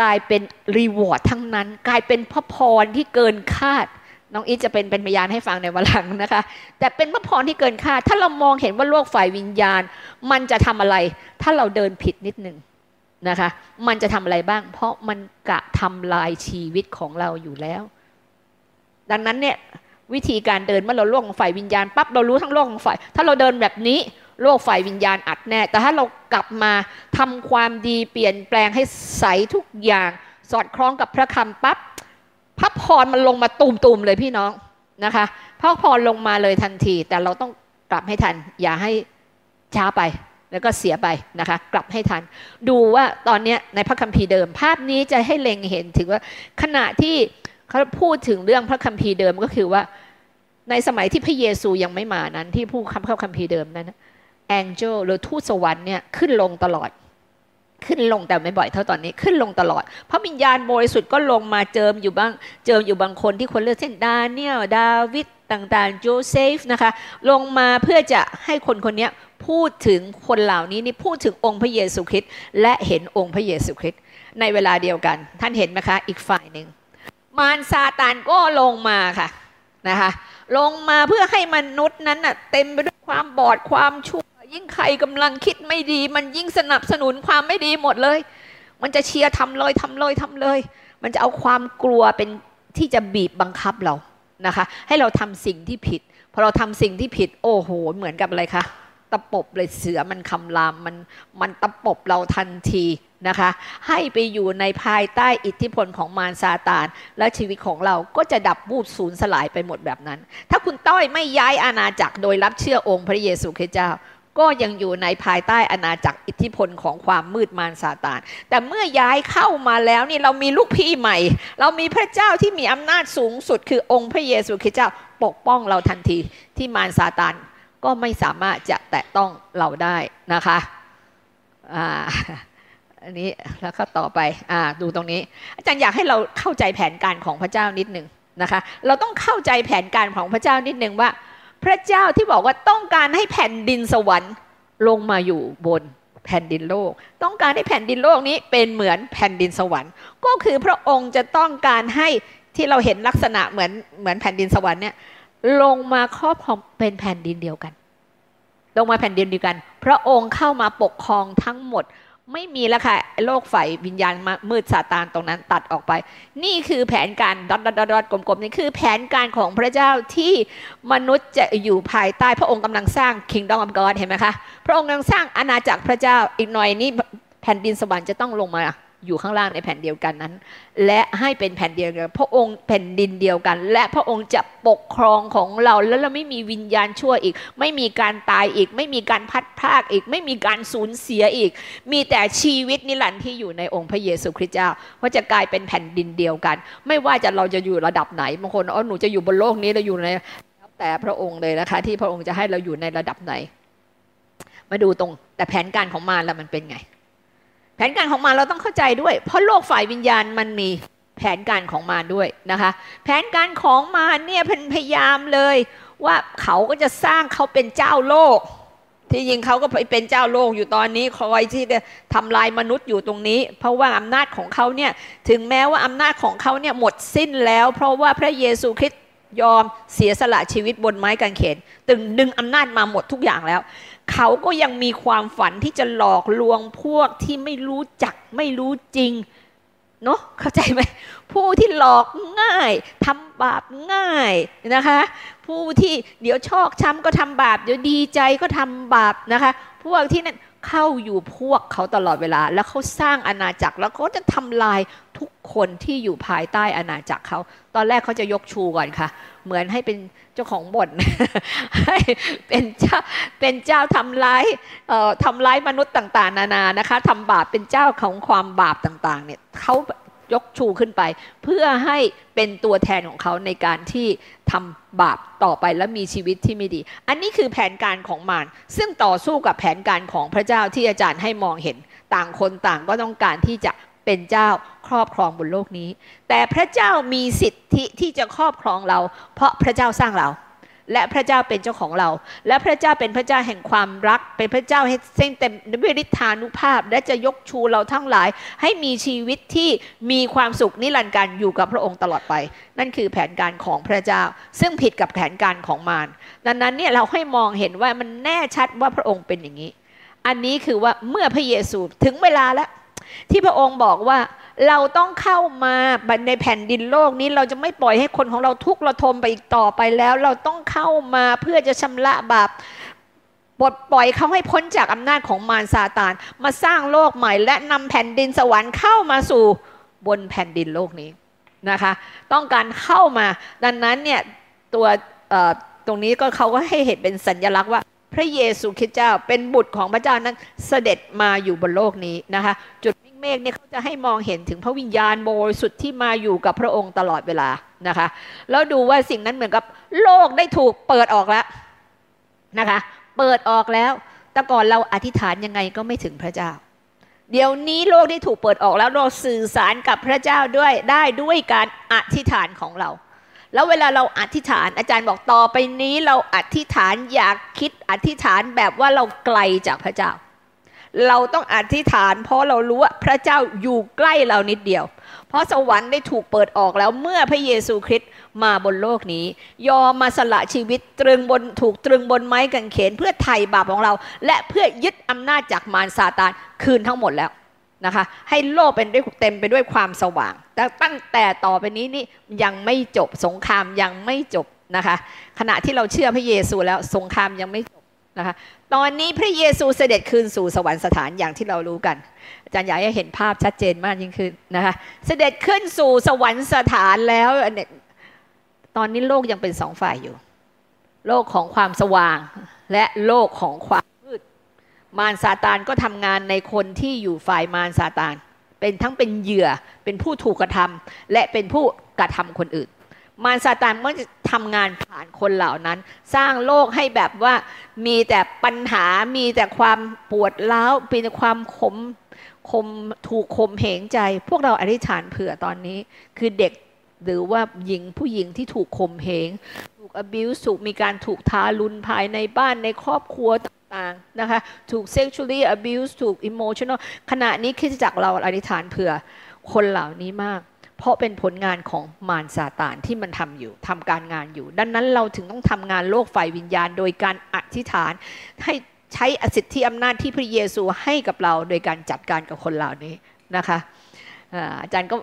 กลายเป็นรีวอร์ดทั้งนั้น กลายเป็นพระพรที่เกินคาด น้องอีจะเป็นเป็นพยานให้ฟังในวันหลังนะคะ แต่เป็นพระพรที่เกินคาด ถ้าเรามองเห็นว่าโลกฝ่ายวิญญาณ มันจะทำอะไร ถ้าเราเดินผิดนิดนึง นะคะ มันจะทำอะไรบ้าง เพราะมันกะทำลายชีวิตของเราอยู่แล้ว ดังนั้นเนี่ยวิธีการเดินเมื่อเราโลกของฝ่ายวิญญาณปั๊บเรารู้ทั้งโลกของฝ่าย ถ้าเราเดินแบบนี้โลกฝ่ายวิญญาณอัดแน่ แต่ถ้าเรากลับมาทำความดีเปลี่ยนแปลงให้ใสทุกอย่าง สอดคล้องกับพระคำปั๊บพระพรมันลงมาตูมๆเลยพี่น้องนะคะพระพรลงมาเลยทันที แต่เราต้องกลับให้ทัน อย่าให้ช้าไป แล้วก็เสียไปนะคะ กลับให้ทัน ดูว่าตอนนี้ในพระคัมภีร์เดิม ภาพนี้จะให้เล็งเห็นถึงว่าขณะที่เขาพูดถึงเรื่องพระคัมภีร์เดิมก็คือว่า ในสมัยที่พระเยซูยังไม่มานั้น ที่ผู้คำเข้าคัมภีร์เดิมนั้นแองเจลหรือทูตสวรรค์เนี่ยขึ้นลงตลอด ขึ้นลงแต่ไม่บ่อยเท่าตอนนี้ขึ้นลงตลอด เพราะวิญญาณบริสุทธิ์ก็ลงมาเจิมอยู่บ้าง เจิมอยู่บางคนที่คนเลือกเช่นดาเนียลดาวิด ต่างๆโจเซฟนะคะลงมาเพื่อจะให้คนคนนี้พูดถึงคนเหล่านี้นี่พูดถึงองค์พระเยซูคริสต์และเห็นองค์พระเยซูคริสต์ในเวลาเดียวกัน ท่านเห็นไหมคะอีกฝ่ายหนึ่งมารซาตานก็ลงมาค่ะนะคะลงมาเพื่อให้มนุษย์นั้นน่ะเต็มไปด้วยความบอดความชั่ว ยิ่งใครกำลังคิดไม่ดี มันยิ่งสนับสนุนความไม่ดีหมดเลย มันจะเชียร์ทำเลยทำเลยทำเลย มันจะเอาความกลัวเป็นที่จะบีบบังคับเรา นะคะ ให้เราทำสิ่งที่ผิดพอเราทำสิ่งที่ผิด โอ้โห เหมือนกับอะไรคะตะปบเลยเสือมันคำรามมันมันตะปบเราทันทีนะคะ ให้ไปอยู่ในภายใต้อิทธิพลของมารซาตาน และชีวิตของเราก็จะดับบูบสูญสลายไปหมดแบบนั้น ถ้าคุณต้อยไม่ย้ายอาณาจักรโดยรับเชื่อองค์พระเยซูคริสต์เจ้า ก็ยังอยู่ในภายใต้อาณาจักรอิทธิพลของความมืดมารซาตาน แต่เมื่อย้ายเข้ามาแล้วนี่เรามีลูกพี่ใหม่ เรามีพระเจ้าที่มีอำนาจสูงสุด คือองค์พระเยซูคริสต์เจ้าปกป้องเราทันทีที่มารซาตานก็ไม่สามารถจะแตะต้องเราได้นะคะอ่าอันนี้แล้วก็ต่อไปอ่าดูตรงนี้ อาจารย์อยากให้เราเข้าใจแผนการของพระเจ้านิดหนึ่งนะคะ เราต้องเข้าใจแผนการของพระเจ้านิดหนึ่งว่า พระเจ้าที่บอกว่าต้องการให้แผ่นดินสวรรค์ลงมาอยู่บนแผ่นดินโลก ต้องการให้แผ่นดินโลกนี้เป็นเหมือนแผ่นดินสวรรค์ ก็คือพระองค์จะต้องการให้ที่เราเห็นลักษณะเหมือนเหมือนแผ่นดินสวรรค์เนี่ยลงมาครอบครองเป็นแผ่นดินเดียวกัน ลงมาแผ่นดินเดียวกัน พระองค์เข้ามาปกครองทั้งหมด ไม่มีแล้วค่ะโลกฝ่ายวิญญาณมืดซาตานตรงนั้นตัดออกไป นี่คือแผนการดอดดอดดอดกลมๆนี่คือแผนการของพระเจ้าที่มนุษย์จะอยู่ภายใต้พระองค์กำลังสร้าง Kingdom of God เห็นไหมคะพระองค์กำลังสร้างอาณาจักรพระเจ้าอีกหน่อยนี่แผ่นดินสวรรค์จะต้องลงมา อยู่ข้างล่างในแผ่นเดียวกันนั้น และให้เป็นแผ่นเดียวกันพระองค์แผ่นดินเดียวกัน และพระองค์จะปกครองของเรา แล้วเราไม่มีวิญญาณชั่วอีก ไม่มีการตายอีก ไม่มีการพัดพากอีก ไม่มีการสูญเสียอีก มีแต่ชีวิตนิรันดร์ที่อยู่ในองค์พระเยซูคริสต์เจ้าว่าจะกลายเป็นแผ่นดินเดียวกัน ไม่ว่าจะเราจะอยู่ระดับไหนบางคนอ๋อหนูจะอยู่บนโลกนี้เราอยู่ในแต่พระองค์เลยนะคะที่พระองค์จะให้เราอยู่ในระดับไหน มาดูตรงแต่แผนการของมารแล้วมันเป็นไง แผนการของมารเราต้องเข้าใจด้วย เพราะโลกฝ่ายวิญญาณมันมีแผนการของมารด้วยนะคะ แผนการของมารเนี่ยเป็นพยายามเลย ว่าเขาก็จะสร้างเขาเป็นเจ้าโลก ที่จริงเขาก็เป็นเจ้าโลกอยู่ตอนนี้คอยที่จะทำลายมนุษย์อยู่ตรงนี้ เพราะว่าอำนาจของเขาเนี่ยถึงแม้ว่าอำนาจของเขาเนี่ยหมดสิ้นแล้ว เพราะว่าพระเยซูคริสต์ยอมเสียสละชีวิตบนไม้กางเขนตึงดึงอำนาจมาหมดทุกอย่างแล้ว เขาก็ยังมีความฝันที่จะหลอกลวงพวกที่ไม่รู้จักไม่รู้จริงเนาะเข้าใจไหมผู้ที่หลอกง่ายทำบาปง่ายนะคะ ผู้ที่เดี๋ยวชอกช้ำก็ทำบาป เดี๋ยวดีใจก็ทำบาปนะคะ พวกที่นั่น เข้าอยู่พวกเขาตลอดเวลา แล้วเขาสร้างอาณาจักรแล้วเขาจะทำลายทุกคนที่อยู่ภายใต้อาณาจักรเขา ตอนแรกเขาจะยกชูก่อนค่ะ เหมือนให้เป็นเจ้าของบ่นให้เป็นเจ้าเป็นเจ้าทำร้ายเอ่อทำร้ายมนุษย์ต่าง ๆ นานานะคะทำบาปเป็นเจ้าของความบาปต่าง ๆ เนี่ยเขา ยกชูขึ้นไป เพื่อให้เป็นตัวแทนของเขาในการที่ทำบาปต่อไปและมีชีวิตที่ไม่ดี อันนี้คือแผนการของมารซึ่งต่อสู้กับแผนการของพระเจ้าที่อาจารย์ให้มองเห็น ต่างคนต่างก็ต้องการที่จะเป็นเจ้าครอบครองบนโลกนี้ แต่พระเจ้ามีสิทธิที่จะครอบครองเรา เพราะพระเจ้าสร้างเรา และพระเจ้าเป็นเจ้าของเรา และพระเจ้าเป็นพระเจ้าแห่งความรัก เป็นพระเจ้าให้เส้นเต็มด้วยฤทธานุภาพ และจะยกชูเราทั้งหลาย ให้มีชีวิตที่มีความสุขนิรันดร์การอยู่กับพระองค์ตลอดไป นั่นคือแผนการของพระเจ้า ซึ่งผิดกับแผนการของมารดังนั้นเนี่ยเราให้มองเห็นว่ามันแน่ชัดว่าพระองค์เป็นอย่างนี้ อันนี้คือว่าเมื่อพระเยซูถึงเวลาแล้วที่พระองค์บอกว่า เราต้องเข้ามาในแผ่นดินโลกนี้เราจะไม่ปล่อยให้คนของเราทุกข์ระทมไปอีกต่อไปแล้ว เราต้องเข้ามาเพื่อจะชำระบาปปลดปล่อยเขาให้พ้นจากอำนาจของมารซาตาน มาสร้างโลกใหม่ และนำแผ่นดินสวรรค์เข้ามาสู่บนแผ่นดินโลกนี้นะคะ ต้องการเข้ามา ดังนั้นเนี่ยตัวตรงนี้ก็เขาก็ให้เห็นเป็นสัญลักษณ์ว่า พระเยซูคริสต์เจ้าเป็นบุตรของพระเจ้านั้นเสด็จมาอยู่บนโลกนี้นะคะจุดเมฆเนี่ยเขาจะให้มองเห็นถึงพระวิญญาณบริสุทธิ์ที่มาอยู่กับพระองค์ตลอดเวลานะคะแล้วดูว่าสิ่งนั้นเหมือนกับโลกได้ถูกเปิดออกแล้วนะคะเปิดออกแล้ว แต่ก่อนเราอธิษฐานยังไงก็ไม่ถึงพระเจ้า เดี๋ยวนี้โลกได้ถูกเปิดออกแล้วเราสื่อสารกับพระเจ้าด้วยได้ด้วยการอธิษฐานของเรา แล้วเวลาเราอธิษฐานอาจารย์บอกต่อไปนี้เราอธิษฐานอยากคิดอธิษฐานแบบว่าเราไกลจากพระเจ้า เราต้องอธิษฐาน เพราะเรารู้ว่าพระเจ้าอยู่ใกล้เรานิดเดียว เพราะสวรรค์ได้ถูกเปิดออกแล้วเมื่อพระเยซูคริสต์มาบนโลกนี้ ยอมมาสละชีวิตตรึงบนถูกตรึงบนไม้กางเขนเพื่อไถ่บาปของเรา และเพื่อยึดอำนาจจากมารซาตานคืนทั้งหมดแล้ว นะคะให้โลกเป็นด้วยเต็มไปด้วยความสว่าง แต่ตั้งแต่ต่อไปนี้นี่ยังไม่จบสงครามยังไม่จบนะคะขณะที่เราเชื่อพระเยซูแล้วสงครามยังไม่จบนะคะตอนนี้พระเยซูเสด็จคืนสู่สวรรคสถานอย่างที่เรารู้กัน อาจารย์อยากให้เห็นภาพชัดเจนมากยิ่งขึ้นนะคะเสด็จขึ้นสู่สวรรคสถานแล้วเนี่ยตอนนี้โลกยังเป็นสองฝ่ายอยู่ โลกของความสว่างและโลกของความ มารซาตานก็ทำงานในคนที่อยู่ฝ่ายมารซาตาน เป็นทั้งเป็นเหยื่อเป็นผู้ถูกกระทำและเป็นผู้กระทำคนอื่น มารซาตานมันจะทำงานผ่านคนเหล่านั้น สร้างโลกให้แบบว่ามีแต่ปัญหามีแต่ความปวดร้าวมีแต่ความขมคมถูกคมเหงใจ พวกเราอธิษฐานเผื่อตอนนี้ คือเด็กหรือว่าหญิงผู้หญิงที่ถูกข่มเหง ถูก abuse ถูกมีการถูกทารุณภายในบ้านในครอบครัว ต่างๆนะคะถูก sexually abuse ถูก emotional ขณะนี้คิดจากเราอธิษฐานเผื่อคนเหล่านี้มาก เพราะเป็นผลงานของมารซาตานที่มันทำอยู่ทำการงานอยู่ ดังนั้นเราถึงต้องทำงานโลกฝ่ายวิญญาณ โดยการอธิษฐานให้ใช้อสิทธิอำนาจที่พระเยซูให้กับเรา โดยการจัดการกับคนเหล่านี้นะคะอาจารย์ก็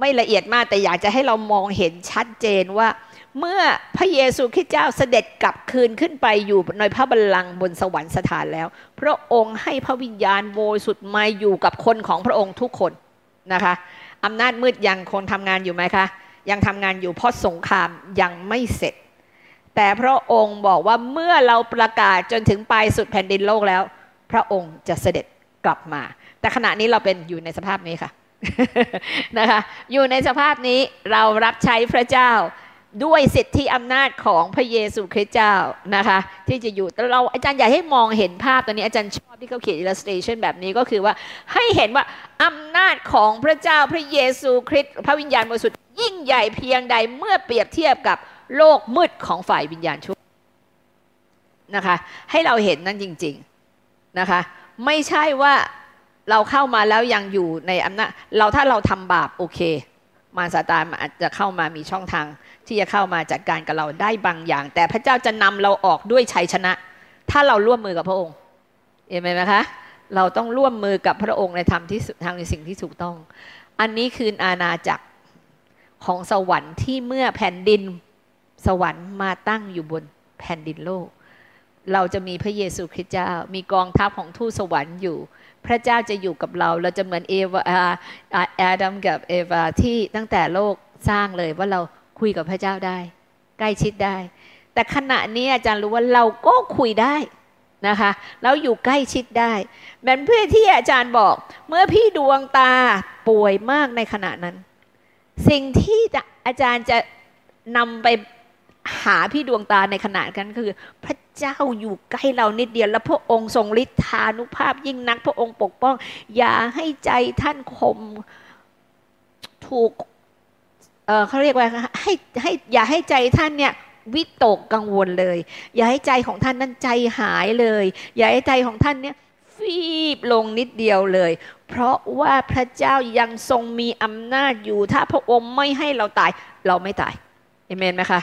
ไม่ละเอียดมากแต่อยากจะให้เรามองเห็นชัดเจนว่า เมื่อพระเยซูคริสต์เจ้าเสด็จกลับคืนขึ้นไปอยู่ในพระบัลลังก์บนสวรรค์สถานแล้ว พระองค์ให้พระวิญญาณโบสุดมาอยู่กับคนของพระองค์ทุกคนนะคะอำนาจมืดยังคงทำงานอยู่ไหมคะ ยังทำงานอยู่เพราะสงครามยังไม่เสร็จ แต่พระองค์บอกว่าเมื่อเราประกาศจนถึงปลายสุดแผ่นดินโลกแล้ว พระองค์จะเสด็จกลับมา แต่ขณะนี้เราเป็นอยู่ในสภาพนี้ค่ะนะคะอยู่ในสภาพนี้เรารับใช้พระเจ้า ด้วยสิทธิอำนาจของพระเยซูคริสต์เจ้านะคะ ที่จะอยู่แต่เราอาจารย์อยากให้มองเห็นภาพตอนนี้อาจารย์ชอบที่เขาเขียน illustration แบบนี้ก็คือว่าให้เห็นว่าอำนาจของพระเจ้าพระเยซูคริสต์พระวิญญาณบริสุทธิ์ยิ่งใหญ่เพียงใดเมื่อเปรียบเทียบกับโลกมืดของฝ่ายวิญญาณชั่วนะคะ ให้เราเห็นนั่นจริง ๆนะคะ ไม่ใช่ว่าเราเข้ามาแล้วยังอยู่ในอำนาจเราถ้าเราทำบาปโอเค มารซาตานอาจจะเข้ามามีช่องทางที่จะเข้ามาจัดการกับเราได้บางอย่าง แต่พระเจ้าจะนำเราออกด้วยชัยชนะ ถ้าเราร่วมมือกับพระองค์เห็นไหมคะเราต้องร่วมมือกับพระองค์ในทำที่ทางในสิ่งที่ถูกต้อง อันนี้คืออาณาจักรของสวรรค์ที่เมื่อแผ่นดินสวรรค์มาตั้งอยู่บนแผ่นดินโลก เราจะมีพระเยซูคริสต์เจ้า มีกองทัพของทูตสวรรค์อยู่ พระเจ้าจะอยู่กับเรา เราจะเหมือนเอวาแอดัมกับเอวาที่ตั้งแต่โลกสร้างเลยว่าเราคุยกับพระเจ้าได้ ใกล้ชิดได้ แต่ขณะนี้อาจารย์รู้ว่าเราก็คุยได้นะคะเราอยู่ใกล้ชิดได้แบนเพื่อที่อาจารย์บอก เมื่อพี่ดวงตาป่วยมากในขณะนั้น สิ่งที่อาจารย์จะนำไปหาพี่ดวงตาในขณะนั้นคือ พระ เจ้าอยู่ใกล้เรานิดเดียว แล้วพระองค์ทรงฤทธานุภาพยิ่งนัก พระองค์ปกป้อง อย่าให้ใจท่านคมถูกเเขาเรียกว่าให้ให้อย่าให้ใจท่านเนี่ยวิตกกังวลเลย อย่าให้ใจของท่านนั้นใจหายเลย อย่าให้ใจของท่านเนี่ยฟีบลงนิดเดียวเลย เพราะว่าพระเจ้ายังทรงมีอำนาจอยู่ ถ้าพระองค์ไม่ให้เราตาย เราไม่ตายเอเมนไหมคะ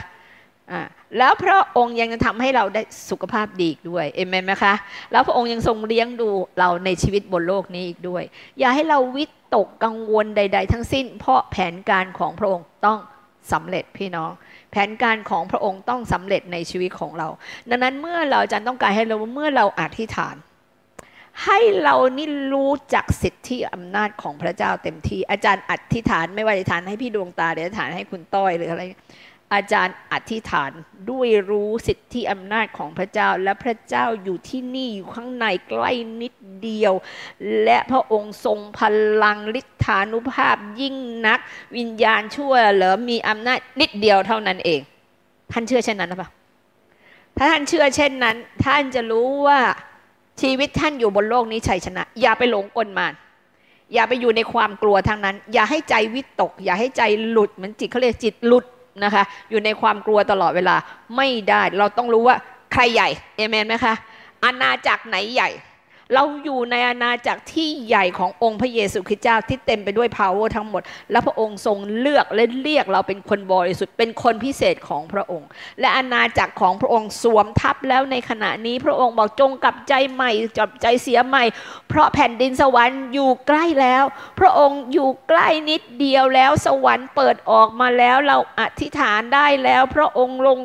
แล้วพระองค์ยังจะทำให้เราได้สุขภาพดีด้วยเอเมนไหมคะ แล้วพระองค์ยังทรงเลี้ยงดูเราในชีวิตบนโลกนี้อีกด้วย อย่าให้เราวิตกกังวลใด ๆ ทั้งสิ้น เพราะแผนการของพระองค์ต้องสำเร็จพี่น้อง แผนการของพระองค์ต้องสำเร็จในชีวิตของเรา ดังนั้นเมื่อเราจะต้องการให้เราเมื่อเราอธิษฐาน ให้เรานี่รู้จักสิทธิอำนาจของพระเจ้าเต็มที่อาจารย์อธิษฐานไม่ว่าอธิษฐานให้พี่ดวงตาหรืออธิษฐานให้คุณต้อยหรืออะไร อาจารย์อธิษฐานด้วยรู้สิทธิอำนาจของพระเจ้าและพระเจ้าอยู่ที่นี่อยู่ข้างในใกล้นิดเดียว และพระองค์ทรงพลังฤทธานุภาพยิ่งนัก วิญญาณชั่วเหรอมีอำนาจนิดเดียวเท่านั้นเอง ท่านเชื่อเช่นนั้นหรือเปล่าถ้าท่านเชื่อเช่นนั้น ท่านจะรู้ว่าชีวิตท่านอยู่บนโลกนี้ชัยชนะ อย่าไปหลงกลมานอย่าไปอยู่ในความกลัวทางนั้น อย่าให้ใจวิตก อย่าให้ใจหลุดเหมือนจิตเขาเรียกจิตหลุด นะคะ อยู่ในความกลัวตลอดเวลาไม่ได้ เราต้องรู้ว่าใครใหญ่เอเมนไหมคะอาณาจักรไหนใหญ่ เราอยู่ในอาณาจักรที่ใหญ่ขององค์พระเยซูคริสต์เจ้าที่เต็มไปด้วย power ทั้งหมด และพระองค์ทรงเลือกและเรียกเราเป็นคนบริสุทธิ์เป็นคนพิเศษของพระองค์ และอาณาจักรของพระองค์สวมทับแล้วในขณะนี้พระองค์บอกจงกลับใจใหม่จับใจเสียใหม่ เพราะแผ่นดินสวรรค์อยู่ใกล้แล้ว พระองค์อยู่ใกล้นิดเดียวแล้วสวรรค์เปิดออกมาแล้วเราอธิษฐานได้แล้ว พระองค์ลง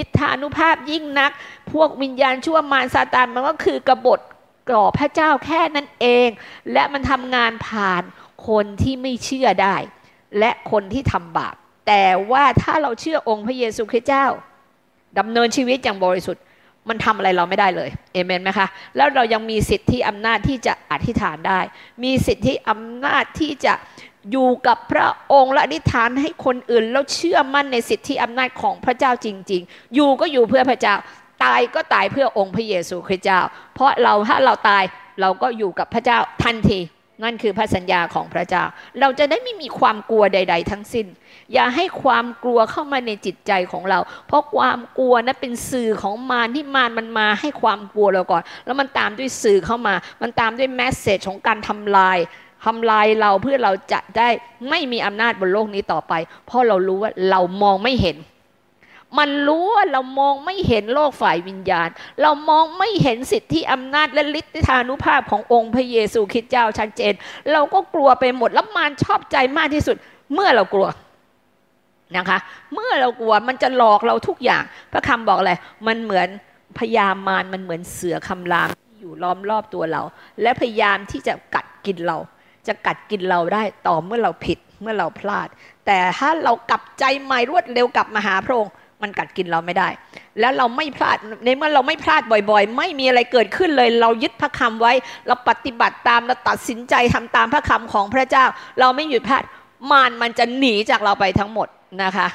ฤทธานุภาพยิ่งนัก พวกวิญญาณชั่วมารซาตานมันก็คือกบฏ กรอบพระเจ้าแค่นั้นเอง และมันทำงานผ่านคนที่ไม่เชื่อได้ และคนที่ทำบาป แต่ว่าถ้าเราเชื่อองค์พระเยซูคริสต์เจ้าดำเนินชีวิตอย่างบริสุทธิ์มันทำอะไรเราไม่ได้เลย เอเมนไหมคะ แล้วเรายังมีสิทธิอำนาจที่จะอธิษฐานได้ มีสิทธิอำนาจที่จะอยู่กับพระองค์และอธิษฐานให้คนอื่น แล้วเชื่อมั่นในสิทธิอำนาจของพระเจ้าจริง ๆ อยู่ก็อยู่เพื่อพระเจ้า ตายก็ตายเพื่อองค์พระเยซูคริสต์เจ้า เพราะเราถ้าเราตายเราก็อยู่กับพระเจ้าทันที นั่นคือพระสัญญาของพระเจ้า เราจะได้ไม่มีความกลัวใด ๆ ทั้งสิ้น อย่าให้ความกลัวเข้ามาในจิตใจของเรา เพราะความกลัวนั้นเป็นสื่อของมารที่มารมันมาให้ความกลัวเราก่อน แล้วมันตามด้วยสื่อเข้ามา มันตามด้วยแมสเซจของการทำลายทำลายเราเพื่อเราจะได้ไม่มีอำนาจบนโลกนี้ต่อไป เพราะเรารู้ว่าเรามองไม่เห็น มันรู้ว่าเรามองไม่เห็นโลกฝ่ายวิญญาณ เรามองไม่เห็นสิทธิอำนาจและฤทธานุภาพขององค์พระเยซูคริสต์เจ้าชัดเจน เราก็กลัวไปหมดแล้วมารชอบใจมากที่สุด เมื่อเรากลัวนะคะ เมื่อเรากลัวมันจะหลอกเราทุกอย่าง พระคำบอกอะไรมันเหมือนพยามารมันเหมือนเสือคำรามที่อยู่ล้อมรอบตัวเรา และพยายามที่จะกัดกินเรา จะกัดกินเราได้ต่อเมื่อเราผิดเมื่อเราพลาด แต่ถ้าเรากลับใจใหม่รวดเร็วกลับมาหาพระองค์ มันกัดกินเราไม่ได้ แล้วเราไม่พลาดในเมื่อเราไม่พลาดบ่อย ๆ ไม่มีอะไรเกิดขึ้นเลย เรายึดพระคำไว้ เราปฏิบัติตามเราตัดสินใจทำตามพระคำของพระเจ้า เราไม่หยุดพลาดมารมันจะหนีจากเราไปทั้งหมดนะคะ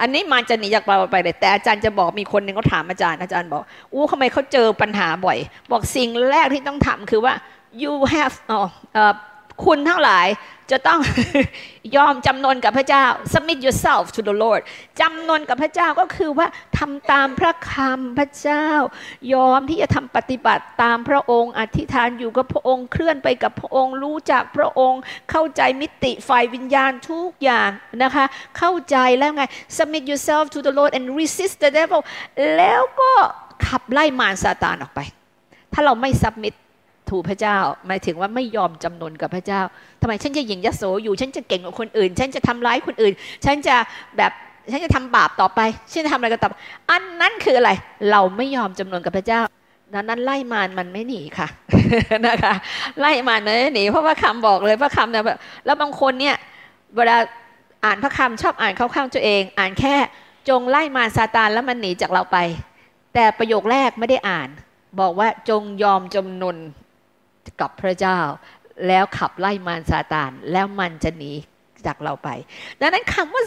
อันนี้มันจะหนีจากเราไปเลยแต่อาจารย์จะบอกมีคนหนึ่งเขาถามอาจารย์อาจารย์บอกอู้ทำไมเขาเจอปัญหาบ่อย บอกสิ่งแรกที่ต้องทำคือว่า you have อ๋อคุณทั้งหลาย จะต้องยอมจำนนกับพระเจ้า submit yourself to the Lord จำนนกับพระเจ้าก็คือว่าทำตามพระคำพระเจ้า ยอมที่จะทำปฏิบัติตามพระองค์อธิษฐานอยู่กับพระองค์เคลื่อนไปกับพระองค์รู้จักพระองค์ เข้าใจมิติฝ่ายวิญญาณทุกอย่างนะคะ เข้าใจแล้วไง submit yourself to the Lord and resist the devil แล้วก็ขับไล่มารซาตานออกไป ถ้าเราไม่ submit ถูพระเจ้าหมายถึงว่าไม่ยอมจำนนกับพระเจ้าทำไมฉันจะยิงยโสอยู่ฉันจะเก่งกว่าคนอื่น ฉันจะทำร้ายคนอื่น ฉันจะแบบฉันจะทำบาปต่อไป ฉันจะทำอะไรก็ตามอันนั้นคืออะไร เราไม่ยอมจำนนกับพระเจ้าดังนั้นไล่มารมันไม่หนีค่ะนะคะไล่มารมันไม่หนีเพราะว่าคำบอกเลยพระคำเนี่ยแล้วบางคนเนี่ยเวลาอ่านพระคำชอบอ่านเข้าข้างตัวเอง อ่านแค่จงไล่มารซาตานแล้วมันหนีจากเราไป แต่ประโยคแรกไม่ได้อ่าน บอกว่าจงยอมจำนน กับพระเจ้า แล้วขับไล่มารซาตาน แล้วมันจะหนีจากเราไป ดังนั้นคำว่า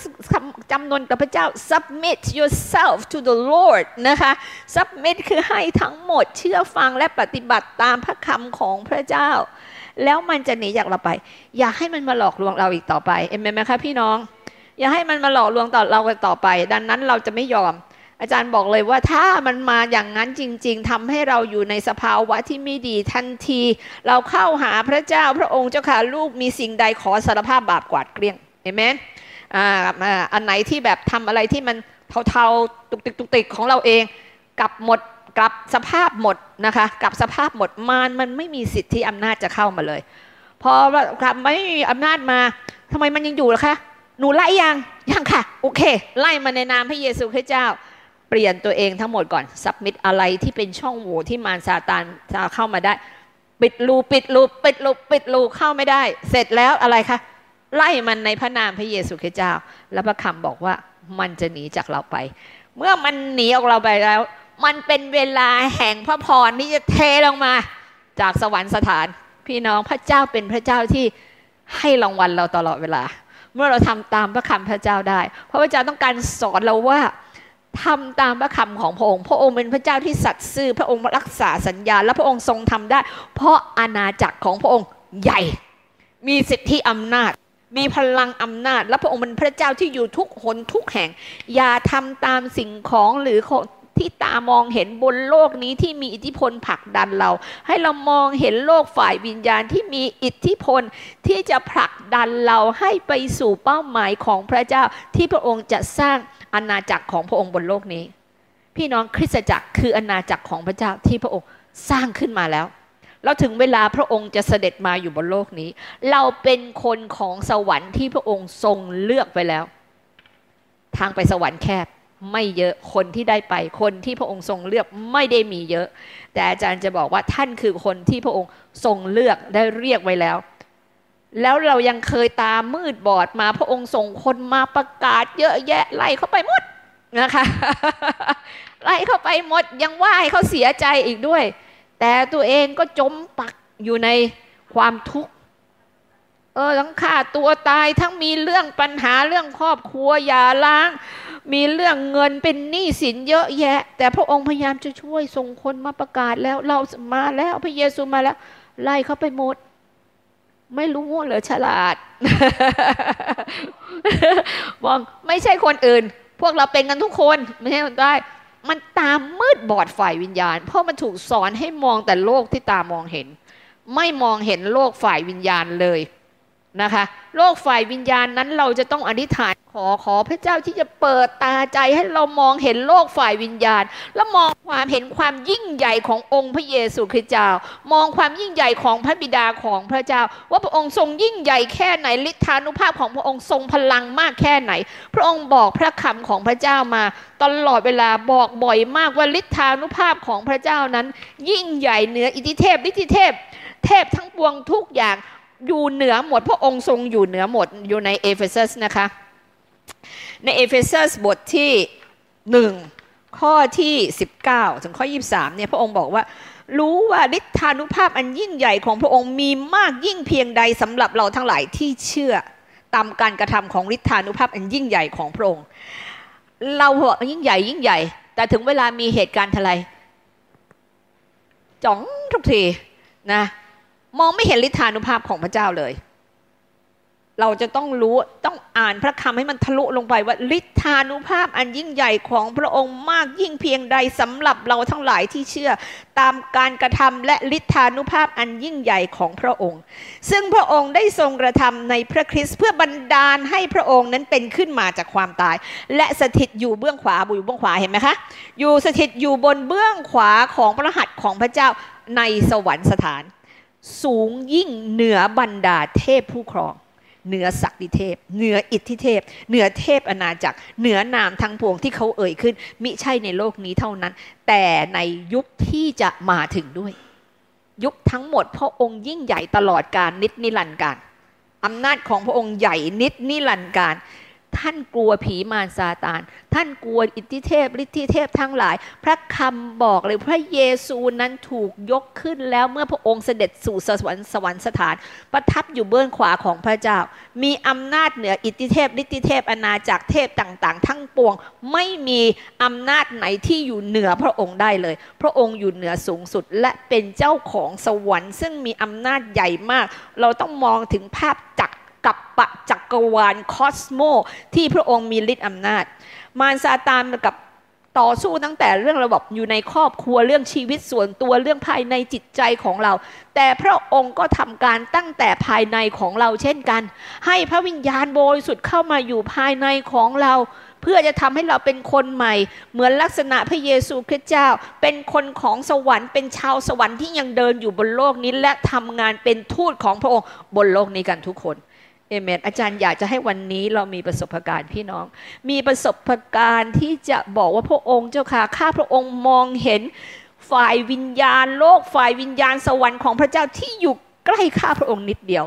จำนนกับพระเจ้า submit yourself to the Lord นะคะ submit คือให้ทั้งหมดเชื่อฟังและปฏิบัติตามพระคำของพระเจ้า แล้วมันจะหนีจากเราไป อย่าให้มันมาหลอกลวงเราอีกต่อไป เอ็มนไหมคะพี่น้อง อย่าให้มันมาหลอกลวงต่อเราต่อไป ดังนั้นเราจะไม่ยอม อาจารย์บอกเลยว่าถ้ามันมาอย่างนั้นจริง ๆทำให้เราอยู่ในสภาวะที่ไม่ดีทันที เราเข้าหาพระเจ้าพระองค์เจ้าค่ะลูกมีสิ่งใดขอสารภาพบาปกวาดเกลี้ยงเอเมนอ่าอันไหนที่แบบทำอะไรที่มันเทาๆตุกติกตุกติกของเราเองกลับหมดกลับสภาพหมดนะคะกลับสภาพหมดมารมันไม่มีสิทธิอำนาจจะเข้ามาเลยพอกลับไม่มีอำนาจมาทำไมมันยังอยู่ล่ะคะหนูไล่ยังยังค่ะ โอเค ไล่มาในนามพระเยซูคริสต์เจ้า เปลี่ยนตัวเองทั้งหมดก่อนสับมิดอะไรที่เป็นช่องโหว่ที่มารซาตานจะเข้ามาได้ ปิดรูปิดรูปิดรูปิดรูเข้าไม่ได้ เสร็จแล้วอะไรคะไล่มันในพระนามพระเยซูคริสต์เจ้า แล้วพระคำบอกว่ามันจะหนีจากเราไป เมื่อมันหนีออกเราไปแล้ว มันเป็นเวลาแห่งพระพรที่จะเทลงมา จากสวรรค์สถาน พี่น้องพระเจ้าเป็นพระเจ้าที่ให้รางวัลเราตลอดเวลา เมื่อเราทำตามพระคำพระเจ้าได้เพราะพระเจ้าต้องการสอนเราว่า ทำตามพระคำของพระองค์ พระองค์เป็นพระเจ้าที่สัตย์ซื่อ พระองค์รักษาสัญญา และพระองค์ทรงทำได้ เพราะอาณาจักรของพระองค์ใหญ่ มีสิทธิอำนาจ มีพลังอำนาจ และพระองค์เป็นพระเจ้าที่อยู่ทุกหนทุกแห่ง อย่าทำตามสิ่งของหรือที่ตามองเห็นบนโลกนี้ที่มีอิทธิพลผลักดันเรา ให้เรามองเห็นโลกฝ่ายวิญญาณที่มีอิทธิพลที่จะผลักดันเราให้ไปสู่เป้าหมายของพระเจ้าที่พระองค์จะสร้าง อาณาจักรของพระองค์บนโลกนี้ พี่น้องคริสตจักรคืออาณาจักรของพระเจ้าที่พระองค์สร้างขึ้นมาแล้วเราถึงเวลาพระองค์จะเสด็จมาอยู่บนโลกนี้ เราเป็นคนของสวรรค์ที่พระองค์ทรงเลือกไว้แล้ว ทางไปสวรรค์แคบไม่เยอะคนที่ได้ไปคนที่พระองค์ทรงเลือกไม่ได้มีเยอะ แต่อาจารย์จะบอกว่าท่านคือคนที่พระองค์ทรงเลือกได้เรียกไว้แล้ว แล้วเรายังเคยตามืดบอดมาพระองค์ส่งคนมาประกาศเยอะแยะไล่เขาไปหมดนะคะไล่เขาไปหมดยังว่าให้เขาเสียใจอีกด้วย แต่ตัวเองก็จมปักอยู่ในความทุกข์เออทั้งฆ่าตัวตายทั้งมีเรื่องปัญหาเรื่องครอบครัวอย่าล้าง มีเรื่องเงินเป็นหนี้สินเยอะแยะ แต่พระองค์พยายามจะช่วยส่งคนมาประกาศแล้วเรามาแล้วพระเยซูมาแล้ว ไล่เขาไปหมด ไม่รู้เหรือฉลาดมองไม่ใช่คนอื่น พวกเราเป็นกันทุกคน ไม่ใช่คนได้ มันตามมืดบอดฝ่ายวิญญาณ เพราะมันถูกสอนให้มองแต่โลกที่ตามองเห็น ไม่มองเห็นโลกฝ่ายวิญญาณเลย นะคะโลกฝ่ายวิญญาณนั้นเราจะต้องอธิษฐานขอขอพระเจ้าที่จะเปิดตาใจให้เรามองเห็นโลกฝ่ายวิญญาณ แล้วมองความเห็นความยิ่งใหญ่ขององค์พระเยซูคริสต์เจ้า มองความยิ่งใหญ่ของพระบิดาของพระเจ้า ว่าพระองค์ทรงยิ่งใหญ่แค่ไหนฤทธานุภาพของพระองค์ทรงพลังมากแค่ไหน พระองค์บอกพระคำของพระเจ้ามา ตลอดเวลาบอกบ่อยมากว่าฤทธานุภาพของพระเจ้านั้น ยิ่งใหญ่เหนืออิทธิเทพฤทธิเทพ เทพทั้งปวงทุกอย่าง อยู่เหนือหมดพระองค์ทรงอยู่เหนือหมดอยู่ในเอเฟซัสนะคะในเอเฟซัสบทที่หนึ่งข้อที่ 19 ถึงข้อ 23เนี่ยพระองค์บอกว่า รู้ว่าฤทธานุภาพอันยิ่งใหญ่ของพระองค์มีมากยิ่งเพียงใดสำหรับเราทั้งหลายที่เชื่อตามการกระทำของฤทธานุภาพอันยิ่งใหญ่ของพระองค์ เราบอกยิ่งใหญ่ยิ่งใหญ่ แต่ถึงเวลามีเหตุการณ์อะไรจ๋องทุกทีนะ มองไม่เห็นฤทธานุภาพของพระเจ้าเลย เราจะต้องรู้ต้องอ่านพระคำให้มันทะลุลงไปว่าฤทธานุภาพอันยิ่งใหญ่ของพระองค์มากยิ่งเพียงใดสำหรับเราทั้งหลายที่เชื่อ ตามการกระทำและฤทธานุภาพอันยิ่งใหญ่ของพระองค์ ซึ่งพระองค์ได้ทรงกระทำในพระคริสต์เพื่อบันดาลให้พระองค์นั้นเป็นขึ้นมาจากความตาย และสถิตอยู่เบื้องขวาอยู่เบื้องขวาเห็นไหมคะอยู่สถิตอยู่บนเบื้องขวาของพระหัตถ์ของพระเจ้าในสวรรคสถาน สูงยิ่งเหนือบรรดาเทพผู้ครอง เหนือศักดิเทพ เหนืออิทธิเทพ เหนือเทพอนาจักร เหนือนามทั้งพวงที่เขาเอ่ยขึ้น มิใช่ในโลกนี้เท่านั้น แต่ในยุคที่จะมาถึงด้วย ยุคทั้งหมดพระองค์ยิ่งใหญ่ตลอดการนิดนิรันดร์การอำนาจของพระองค์ใหญ่นิดนิรันดร์การ ท่านกลัวผีมารซาตาน ท่านกลัวอิทธิเทพฤทธิเทพทั้งหลาย พระคำบอกเลยพระเยซูนั้นถูกยกขึ้นแล้วเมื่อพระองค์เสด็จสู่สวรรค์สวรรคสถาน ประทับอยู่เบื้องขวาของพระเจ้า มีอำนาจเหนืออิทธิเทพฤทธิเทพอาณาจักรเทพต่างๆ ทั้งปวงไม่มีอำนาจไหนที่อยู่เหนือพระองค์ได้เลย พระองค์อยู่เหนือสูงสุดและเป็นเจ้าของสวรรค์ ซึ่งมีอำนาจใหญ่มาก เราต้องมองถึงภาพจักร กับปะจักรวาลคอสโม ที่พระองค์มีฤทธิ์อำนาจ มารซาตานกับต่อสู้ตั้งแต่เรื่องระบบอยู่ในครอบครัวเรื่องชีวิตส่วนตัวเรื่องภายในจิตใจของเรา แต่พระองค์ก็ทำการตั้งแต่ภายในของเราเช่นกัน ให้พระวิญญาณบริสุทธิ์เข้ามาอยู่ภายในของเรา เพื่อจะทำให้เราเป็นคนใหม่ เหมือนลักษณะพระเยซูคริสต์เจ้า เป็นคนของสวรรค์เป็นชาวสวรรค์ที่ยังเดินอยู่บนโลกนี้และทำงานเป็นทูตของพระองค์บนโลกนี้กันทุกคน เอเมนอาจารย์อยากจะให้วันนี้เรามีประสบการณ์พี่น้อง มีประสบการณ์ที่จะบอกว่าพระองค์เจ้าค่ะข้าพระองค์มองเห็นฝ่ายวิญญาณโลกฝ่ายวิญญาณสวรรค์ของพระเจ้าที่อยู่ใกล้ข้าพระองค์นิดเดียว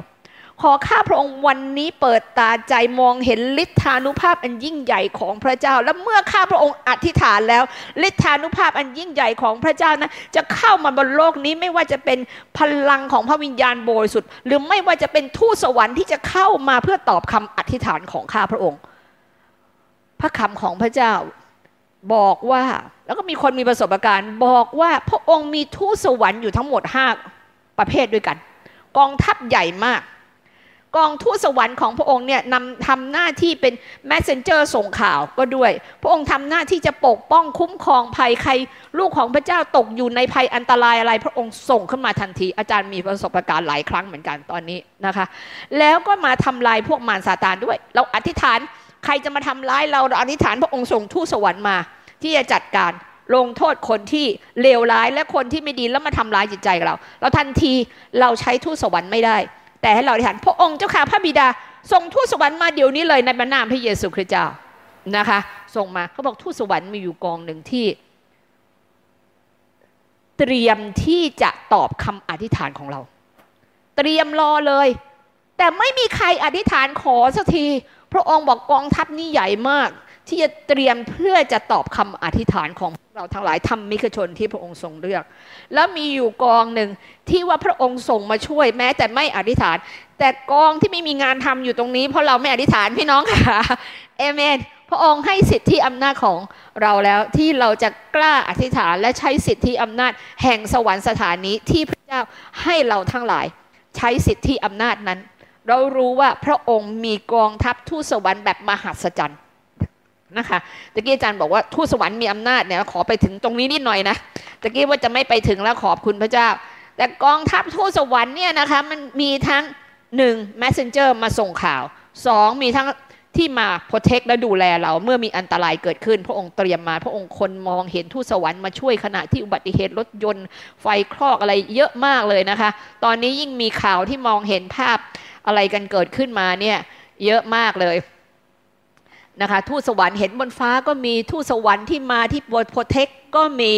ขอข้าพระองค์วันนี้เปิดตาใจมองเห็นฤทธานุภาพอันยิ่งใหญ่ของพระเจ้า และเมื่อข้าพระองค์อธิษฐานแล้วฤทธานุภาพอันยิ่งใหญ่ของพระเจ้านะจะเข้ามาบนโลกนี้ไม่ว่าจะเป็นพลังของพระวิญญาณบริสุทธิ์หรือไม่ว่าจะเป็นทูตสวรรค์ที่จะเข้ามาเพื่อตอบคำอธิษฐานของข้าพระองค์ พระคำของพระเจ้าบอกว่าแล้วก็มีคนมีประสบการณ์บอกว่าพระองค์มีทูตสวรรค์อยู่ทั้งหมดห้าประเภทด้วยกัน กองทัพใหญ่มาก กองทูตสวรรค์ของพระองค์เนี่ยนำทำหน้าที่เป็นแมสเซนเจอร์ส่งข่าวก็ด้วย พระองค์ทำหน้าที่จะปกป้องคุ้มครองภัยใคร ลูกของพระเจ้าตกอยู่ในภัยอันตรายอะไร พระองค์ส่งขึ้นมาทันที อาจารย์มีประสบการณ์หลายครั้งเหมือนกันตอนนี้นะคะ แล้วก็มาทำลายพวกมารซาตานด้วย เราอธิษฐานใครจะมาทำร้ายเราเราอธิษฐานพระองค์ส่งทูตสวรรค์มา ที่จะจัดการลงโทษคนที่เลวร้ายและคนที่ไม่ดีแล้วมาทำร้ายจิตใจเรา เราทันทีเราใช้ทูตสวรรค์ไม่ได้ แต่ให้เราได้หันพระองค์เจ้าค่ะพระบิดาส่งทูตสวรรค์มาเดี๋ยวนี้เลยในพระนามพระเยซูคริสต์เจ้านะคะส่งมาเขาบอกทูตสวรรค์มีอยู่กองหนึ่งที่ เตรียมที่จะตอบคำอธิษฐานของเรา เตรียมรอเลย แต่ไม่มีใครอธิษฐานขอสักที พระองค์บอกกองทัพนี้ใหญ่มาก ที่จะเตรียมเพื่อจะตอบคำอธิษฐานของเราทั้งหลายทำมิขชนที่พระองค์ทรงเลือก แล้วมีอยู่กองหนึ่งที่ว่าพระองค์ส่งมาช่วยแม้ แต่ไม่อธิษฐาน แต่กองที่ไม่มีงานทำอยู่ตรงนี้ เพราะเราไม่อธิษฐานพี่น้องค่ะเอเมนพระองค์ให้สิทธิอำนาจของเราแล้วที่เราจะกล้าอธิษฐานและใช้สิทธิอำนาจ แห่งสวรรค์สถานนี้ที่พระเจ้าให้เราทั้งหลาย ใช้สิทธิอำนาจนั้น เรารู้ว่าพระองค์มีกองทัพทูตสวรรค์แบบมหัศจรรย์ นะคะตะกี้อาจารย์บอกว่าทูตสวรรค์มีอำนาจเนี่ยขอไปถึงตรงนี้นิดหน่อยนะตะกี้ว่าจะไม่ไปถึงแล้วขอบคุณพระเจ้า แต่กองทัพทูตสวรรค์เนี่ยนะคะมันมีทั้งหนึ่ง messenger มาส่งข่าวสองมีทั้งที่มา protect และดูแลเราเมื่อมีอันตรายเกิดขึ้น พระองค์เตรียมมา พระองค์คนมองเห็นทูตสวรรค์มาช่วยขณะที่อุบัติเหตุรถยนต์ ไฟคลอกอะไรเยอะมากเลยนะคะ ตอนนี้ยิ่งมีข่าวที่มองเห็นภาพอะไรกันเกิดขึ้นมาเนี่ยเยอะมากเลย นะคะทูตสวรรค์เห็นบนฟ้าก็มีทูตสวรรค์ที่มาที่บนโพเทคก็มี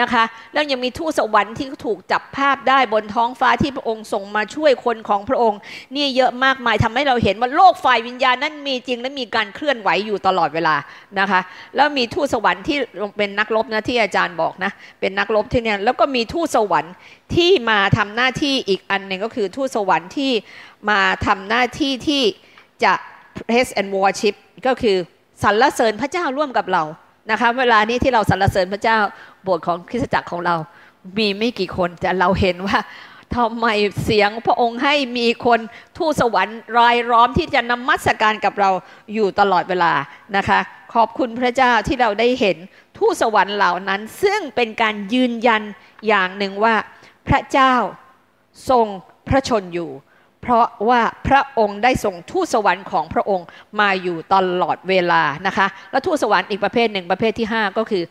นะคะแล้วยังมีทูตสวรรค์ที่ถูกจับภาพได้บนท้องฟ้าที่พระองค์ส่งมาช่วยคนของพระองค์ นี่เยอะมากมายทำให้เราเห็นว่าโลกฝ่ายวิญญาณนั้นมีจริงและมีการเคลื่อนไหวอยู่ตลอดเวลานะคะแล้วมีทูตสวรรค์ที่เป็นนักรบนะที่อาจารย์บอกนะเป็นนักรบที่เนี่ยแล้วก็มีทูตสวรรค์ที่มาทำหน้าที่อีกอันหนึ่งก็คือทูตสวรรค์ที่มาทำหน้าที่ที่จะ praise and worship ก็คือสรรเสริญพระเจ้าร่วมกับเรานะคะเวลานี้ที่เราสรรเสริญพระเจ้าบสถ์ของคริสตจักรของเรา มีไม่กี่คนแต่เราเห็นว่าทำไมเสียงพระองค์ให้มีคนทูตสวรรค์รายล้อมที่จะนมัสการกับเราอยู่ตลอดเวลานะคะ ขอบคุณพระเจ้าที่เราได้เห็นทูตสวรรค์เหล่านั้น ซึ่งเป็นการยืนยันอย่างหนึ่งว่า พระเจ้าทรงพระชนอยู่ เพราะว่าพระองค์ได้ส่งทูตสวรรค์ของพระองค์มาอยู่ตลอดเวลานะคะ แล้วทูตสวรรค์อีกประเภทหนึ่งประเภทที่ 5 ก็คือ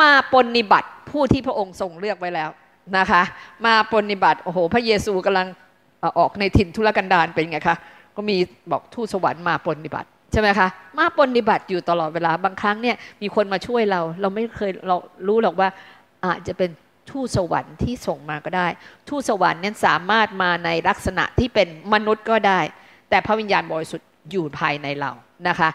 มาปฏิบัติผู้ที่พระองค์ทรงเลือกไว้แล้วนะคะ มาปฏิบัติโอ้โหพระเยซูกำลังออกในถิ่นทุรกันดารเป็นไงคะก็มีบอกทูตสวรรค์มาปฏิบัติใช่ไหมคะมาปฏิบัติอยู่ตลอดเวลาบางครั้งเนี่ยมีคนมาช่วยเรา เราไม่เคยเรารู้หรอกว่าอาจจะเป็น ทูตสวรรค์ที่ส่งมาก็ได้ ทูตสวรรค์นั้นสามารถมาในลักษณะที่เป็นมนุษย์ก็ได้ แต่พระวิญญาณบริสุทธิ์อยู่ภายในเรานะคะ